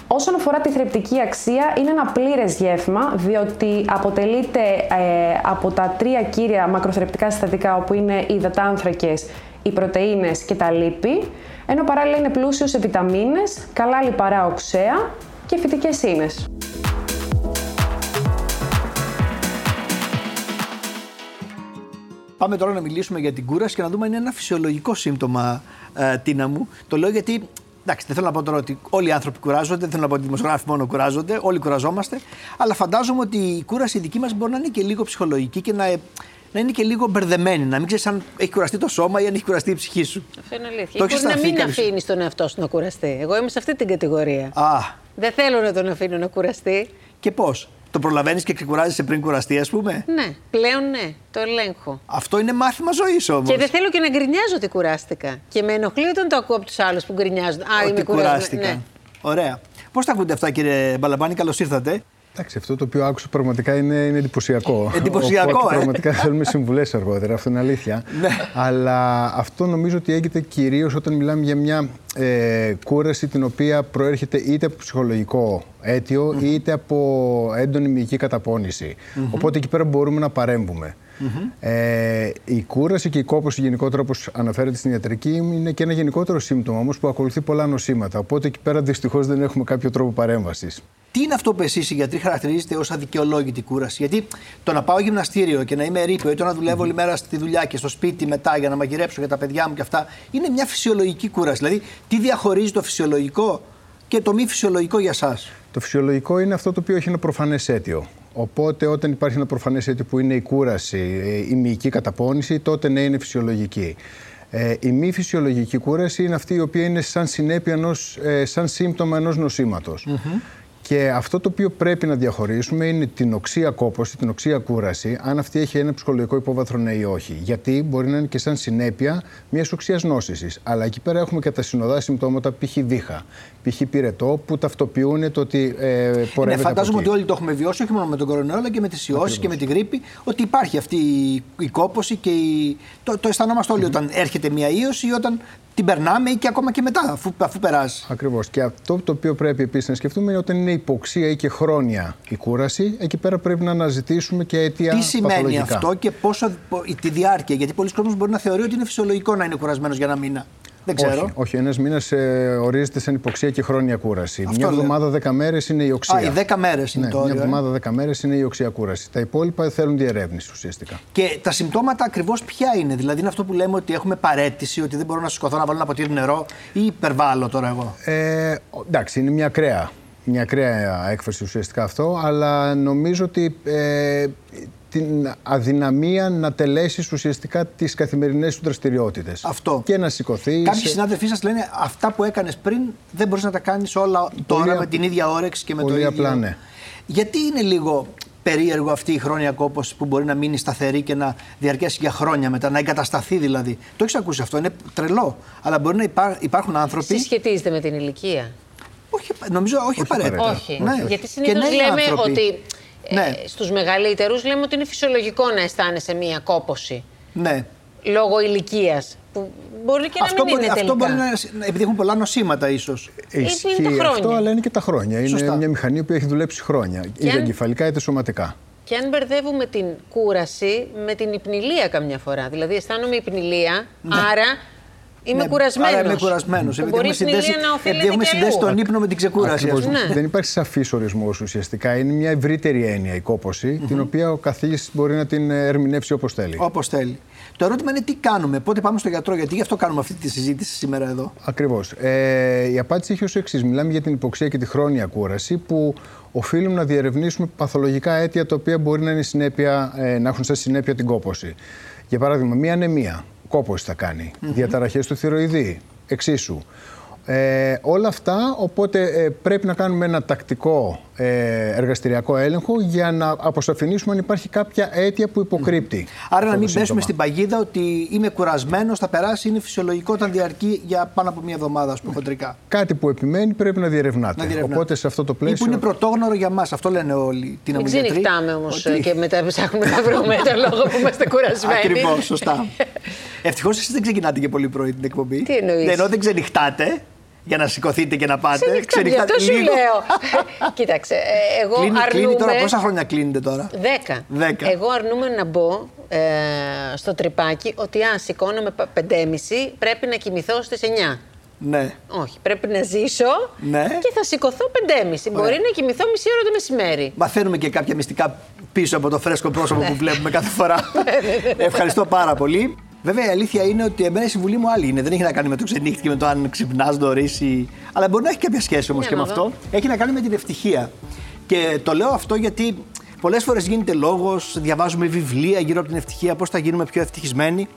Όσον αφορά τη θρεπτική αξία, είναι ένα πλήρες γεύμα, διότι αποτελείται ε, από τα τρία κύρια μακροθρεπτικά συστατικά, όπου είναι οι υδατάνθρακες, οι πρωτεΐνες και τα λίπη, ενώ παράλληλα είναι πλούσιος σε βιταμίνες, καλά λιπαρά οξέα και φυτικές ίνες. Πάμε τώρα να μιλήσουμε για την κούραση και να δούμε αν είναι ένα φυσιολογικό σύμπτωμα, ε, Τίνα μου. Το λέω γιατί. Εντάξει, δεν θέλω να πω τώρα ότι όλοι οι άνθρωποι κουράζονται, δεν θέλω να πω ότι οι δημοσιογράφοι μόνο κουράζονται, όλοι κουραζόμαστε. Αλλά φαντάζομαι ότι η κούραση δική μας μπορεί να είναι και λίγο ψυχολογική και να, να είναι και λίγο μπερδεμένη. Να μην ξέρεις αν έχει κουραστεί το σώμα ή αν έχει κουραστεί η ψυχή σου. Αυτό είναι αλήθεια. Το Ή έχεις μπορεί να αισθανθεί μην κάποιος- αφήνεις τον εαυτό σου να κουραστεί. Εγώ είμαι σε αυτή την κατηγορία. Α, Δεν θέλω να τον αφήνω να κουραστεί. και πώς; Το προλαβαίνεις και ξεκουράζεσαι πριν κουραστεί, ας πούμε; Ναι, πλέον ναι, το ελέγχω. Αυτό είναι μάθημα ζωής όμως. Και δεν θέλω και να γκρινιάζω ότι κουράστηκα. Και με ενοχλεί όταν το ακούω από τους άλλους που γκρινιάζουν. Α, είμαι Ότι κουρασμένη. κουράστηκαν. Ναι. Ωραία. Πώς τα ακούτε αυτά, κύριε Μπαλαμπάνη, καλώς ήρθατε. Εντάξει, αυτό το οποίο άκουσα πραγματικά είναι, είναι εντυπωσιακό. Εντυπωσιακό, Οπότε, ε. Πραγματικά θέλουμε συμβουλές αργότερα, αυτό είναι αλήθεια. Ναι. Αλλά αυτό νομίζω ότι έγινε κυρίως όταν μιλάμε για μια ε, κούραση την οποία προέρχεται είτε από ψυχολογικό αίτιο είτε από έντονη μυϊκή καταπώνηση. Οπότε εκεί πέρα μπορούμε να παρέμβουμε. Ε, η κούραση και η κόπωση γενικότερα όπως αναφέρεται στην ιατρική είναι και ένα γενικότερο σύμπτωμα όμως που ακολουθεί πολλά νοσήματα. Οπότε εκεί πέρα δυστυχώς δεν έχουμε κάποιο τρόπο παρέμβασης. Τι είναι αυτό που εσείς οι γιατροί χαρακτηρίζετε ως αδικαιολόγητη κούραση; Γιατί το να πάω γυμναστήριο και να είμαι ρήπιο ή το να δουλεύω όλη μέρα στη δουλειά και στο σπίτι μετά για να μαγειρέψω για τα παιδιά μου και αυτά είναι μια φυσιολογική κούραση. Δηλαδή, τι διαχωρίζει το φυσιολογικό και το μη φυσιολογικό για εσά. Το φυσιολογικό είναι αυτό το οποίο έχει ένα προφανές αίτιο. Οπότε, όταν υπάρχει ένα προφανές αίτιο που είναι η κούραση, ε, η μυϊκή καταπώνηση, τότε ναι, είναι φυσιολογική. Ε, η μη φυσιολογική κούραση είναι αυτή η οποία είναι σαν συνέπεια ενός, ε, σαν σύμπτωμα ενός νοσήματος. Και αυτό το οποίο πρέπει να διαχωρίσουμε είναι την οξία κόπωση, την οξία κούραση, αν αυτή έχει ένα ψυχολογικό υπόβαθρο ναι ή όχι. Γιατί μπορεί να είναι και σαν συνέπεια μιας οξίας νόσησης. Αλλά εκεί πέρα έχουμε και τα συνοδά συμπτώματα, π.χ. δίχα, π.χ. πυρετό, που ταυτοποιούν το ότι ε, πορεύεται. Ναι, από φαντάζομαι εκεί. ότι όλοι το έχουμε βιώσει, όχι μόνο με τον κορονοϊό, αλλά και με τις ιώσεις και με την γρήπη, ότι υπάρχει αυτή η, η κόπωση και η... το, το αισθανόμαστε όλοι όταν έρχεται μια ίωση ή όταν την περνάμε ή και ακόμα και μετά, αφού, αφού περάσει. Ακριβώς. Και αυτό το οποίο πρέπει επίσης να σκεφτούμε είναι όταν είναι υποξία ή και χρόνια η κούραση, εκεί πέρα πρέπει να αναζητήσουμε και αιτία Τι σημαίνει παθολογικά. αυτό και πόσο, πο- τη διάρκεια, γιατί πολλοί κόσμοι μπορεί να θεωρεί ότι είναι φυσιολογικό να είναι κουρασμένος για ένα μήνα. Δεν ξέρω. Όχι, όχι. ένας μήνας ε, ορίζεται σαν υποξία και χρόνια κούραση. Αυτό μια λέω. εβδομάδα, δέκα μέρες είναι η οξία. Α, οι 10 μέρες είναι ναι, το όριο. Μια ε. εβδομάδα, δέκα μέρες είναι η οξία κούραση. Τα υπόλοιπα θέλουν διερεύνηση ουσιαστικά. Και τα συμπτώματα ακριβώς ποια είναι; Δηλαδή είναι αυτό που λέμε ότι έχουμε παρέτηση, ότι δεν μπορώ να σηκωθώ να βάλω ένα ποτήρι νερό ή υπερβάλλω τώρα εγώ; Ε, εντάξει, είναι μια ακραία, μια ακραία έκφραση ουσιαστικά αυτό, αλλά νομίζω ότι ε, την αδυναμία να τελέσεις ουσιαστικά τις καθημερινές του δραστηριότητες. Αυτό. Και να σηκωθείς. Κάποιοι συνάδελφοί σας λένε αυτά που έκανες πριν δεν μπορείς να τα κάνεις όλα τώρα απ- με την ίδια όρεξη και με πολύ το ίδιο. απλά, ναι. Γιατί είναι λίγο περίεργο αυτή η χρόνια κόπωση που μπορεί να μείνει σταθερή και να διαρκέσει για χρόνια μετά, να εγκατασταθεί δηλαδή. Το έχεις ακούσει αυτό, είναι τρελό. Αλλά μπορεί να υπά- υπάρχουν άνθρωποι. Συσχετίζεται με την ηλικία. Όχι, νομίζω όχι, απαραίτητα. Όχι. Ναι. Γιατί Και συνήθως νέοι λέμε άνθρωποι. ότι Ναι. ε, στους μεγαλύτερους λέμε ότι είναι φυσιολογικό να αισθάνεσαι μία κόποση Ναι. λόγω ηλικίας. Που μπορεί και να Αυτό μην μπορεί, είναι αυτό τελικά. μπορεί να. επειδή έχουν πολλά νοσήματα, ίσως. Ισχύει είναι τα χρόνια. αυτό, αλλά είναι και τα χρόνια. Σωστά. Είναι μια μηχανή που έχει δουλέψει χρόνια. Είτε αν- εγκεφαλικά είτε σωματικά. Και αν μπερδεύουμε την κούραση με την υπνηλία καμιά φορά. Δηλαδή αισθάνομαι υπνηλία, άρα είμαι Ναι, κουρασμένος. Άρα είμαι κουρασμένος. Μπορεί η υπνηλία να οφείλεται έχουμε και συνδέσει αλλού. τον ύπνο με την ξεκούραση. ας Ακριβώς. πούμε. Ναι. Δεν υπάρχει σαφής ορισμός ουσιαστικά. Είναι μια ευρύτερη έννοια η κόποση, την οποία ο καθηγητής μπορεί να την ερμηνεύσει όπως θέλει. Όπως θέλει. Το ερώτημα είναι τι κάνουμε, πότε πάμε στο γιατρό, γιατί γι' αυτό κάνουμε αυτή τη συζήτηση σήμερα εδώ. Ακριβώς. Ε, η απάντηση έχει ως εξής. Μιλάμε για την υποξία και τη χρόνια κούραση, που οφείλουμε να διερευνήσουμε παθολογικά αίτια τα οποία μπορεί να, είναι συνέπεια, ε, να έχουν σαν συνέπεια την κόποση. Για παράδειγμα, μία ανεμία. Κόποση θα κάνει. Διαταραχές του θηροειδή. Εξίσου. Ε, όλα αυτά, οπότε ε, πρέπει να κάνουμε ένα τακτικό ε, εργαστηριακό έλεγχο για να αποσαφηνίσουμε αν υπάρχει κάποια αίτια που υποκρύπτει. Άρα αυτό να το μην πέσουμε σύμπτωμα. στην παγίδα ότι είμαι κουρασμένος, θα περάσει, είναι φυσιολογικό όταν διαρκεί για πάνω από μία εβδομάδα, ας πούμε, χοντρικά. Κάτι που επιμένει πρέπει να διερευνάται. Να διερευνάται. Οπότε σε αυτό το Ή πλαίσιο. που είναι πρωτόγνωρο για μας, αυτό λένε όλοι. Τι Μην ξενυχτάμε όμως Ότι... και μετά ψάχνουμε να βρούμε το λόγο που είμαστε κουρασμένοι. Ακριβώς, σωστά. Ευτυχώς εσείς δεν ξεκινάτε και πολύ πρωί την εκπομπή. Τι εννοείς; Δεν ενώ δεν ξενυχτάτε για να σηκωθείτε και να πάτε. Ξενυχτάμε, γι' αυτό σου λίγο. λέω. Κοίταξε, ε, εγώ Κλείνει, αρνούμαι... κλείνει τώρα, πόσα χρόνια κλείνετε τώρα; Δέκα. Δέκα. Εγώ αρνούμαι να μπω ε, στο τρυπάκι ότι αν σηκώνομαι πα- 5.30 πρέπει να κοιμηθώ στις 9. Ναι. Όχι, πρέπει να ζήσω Ναι. και θα σηκωθώ 5.30. Μπορεί να κοιμηθώ μισή ώρα το μεσημέρι. Μαθαίνουμε και κάποια μυστικά πίσω από το φρέσκο πρόσωπο που βλέπουμε κάθε φορά. Ευχαριστώ πάρα πολύ. Βέβαια η αλήθεια είναι ότι εμένα η συμβουλή μου άλλη είναι. Δεν έχει να κάνει με το ξενύχτη και με το αν ξυπνάς νωρίς. Ή... Αλλά μπορεί να έχει κάποια σχέση όμως Για και με να δω. αυτό. Έχει να κάνει με την ευτυχία. Και το λέω αυτό γιατί πολλές φορές γίνεται λόγος, διαβάζουμε βιβλία γύρω από την ευτυχία, πώς θα γίνουμε πιο ευτυχισμένοι.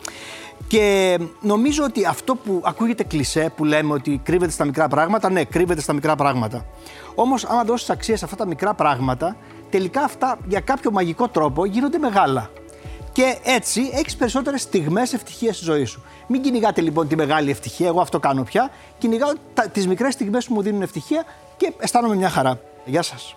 Και νομίζω ότι αυτό που ακούγεται κλισέ που λέμε ότι κρύβεται στα μικρά πράγματα, ναι, κρύβεται στα μικρά πράγματα. Όμως, άμα δώσεις αξία σε αυτά τα μικρά πράγματα, τελικά αυτά για κάποιο μαγικό τρόπο γίνονται μεγάλα. Και έτσι έχεις περισσότερες στιγμές ευτυχίας στη ζωή σου. Μην κυνηγάτε λοιπόν τη μεγάλη ευτυχία. Εγώ αυτό κάνω πια. Κυνηγάω τις μικρές στιγμές που μου δίνουν ευτυχία και αισθάνομαι μια χαρά. Γεια σας.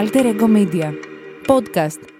Alter Ego Podcast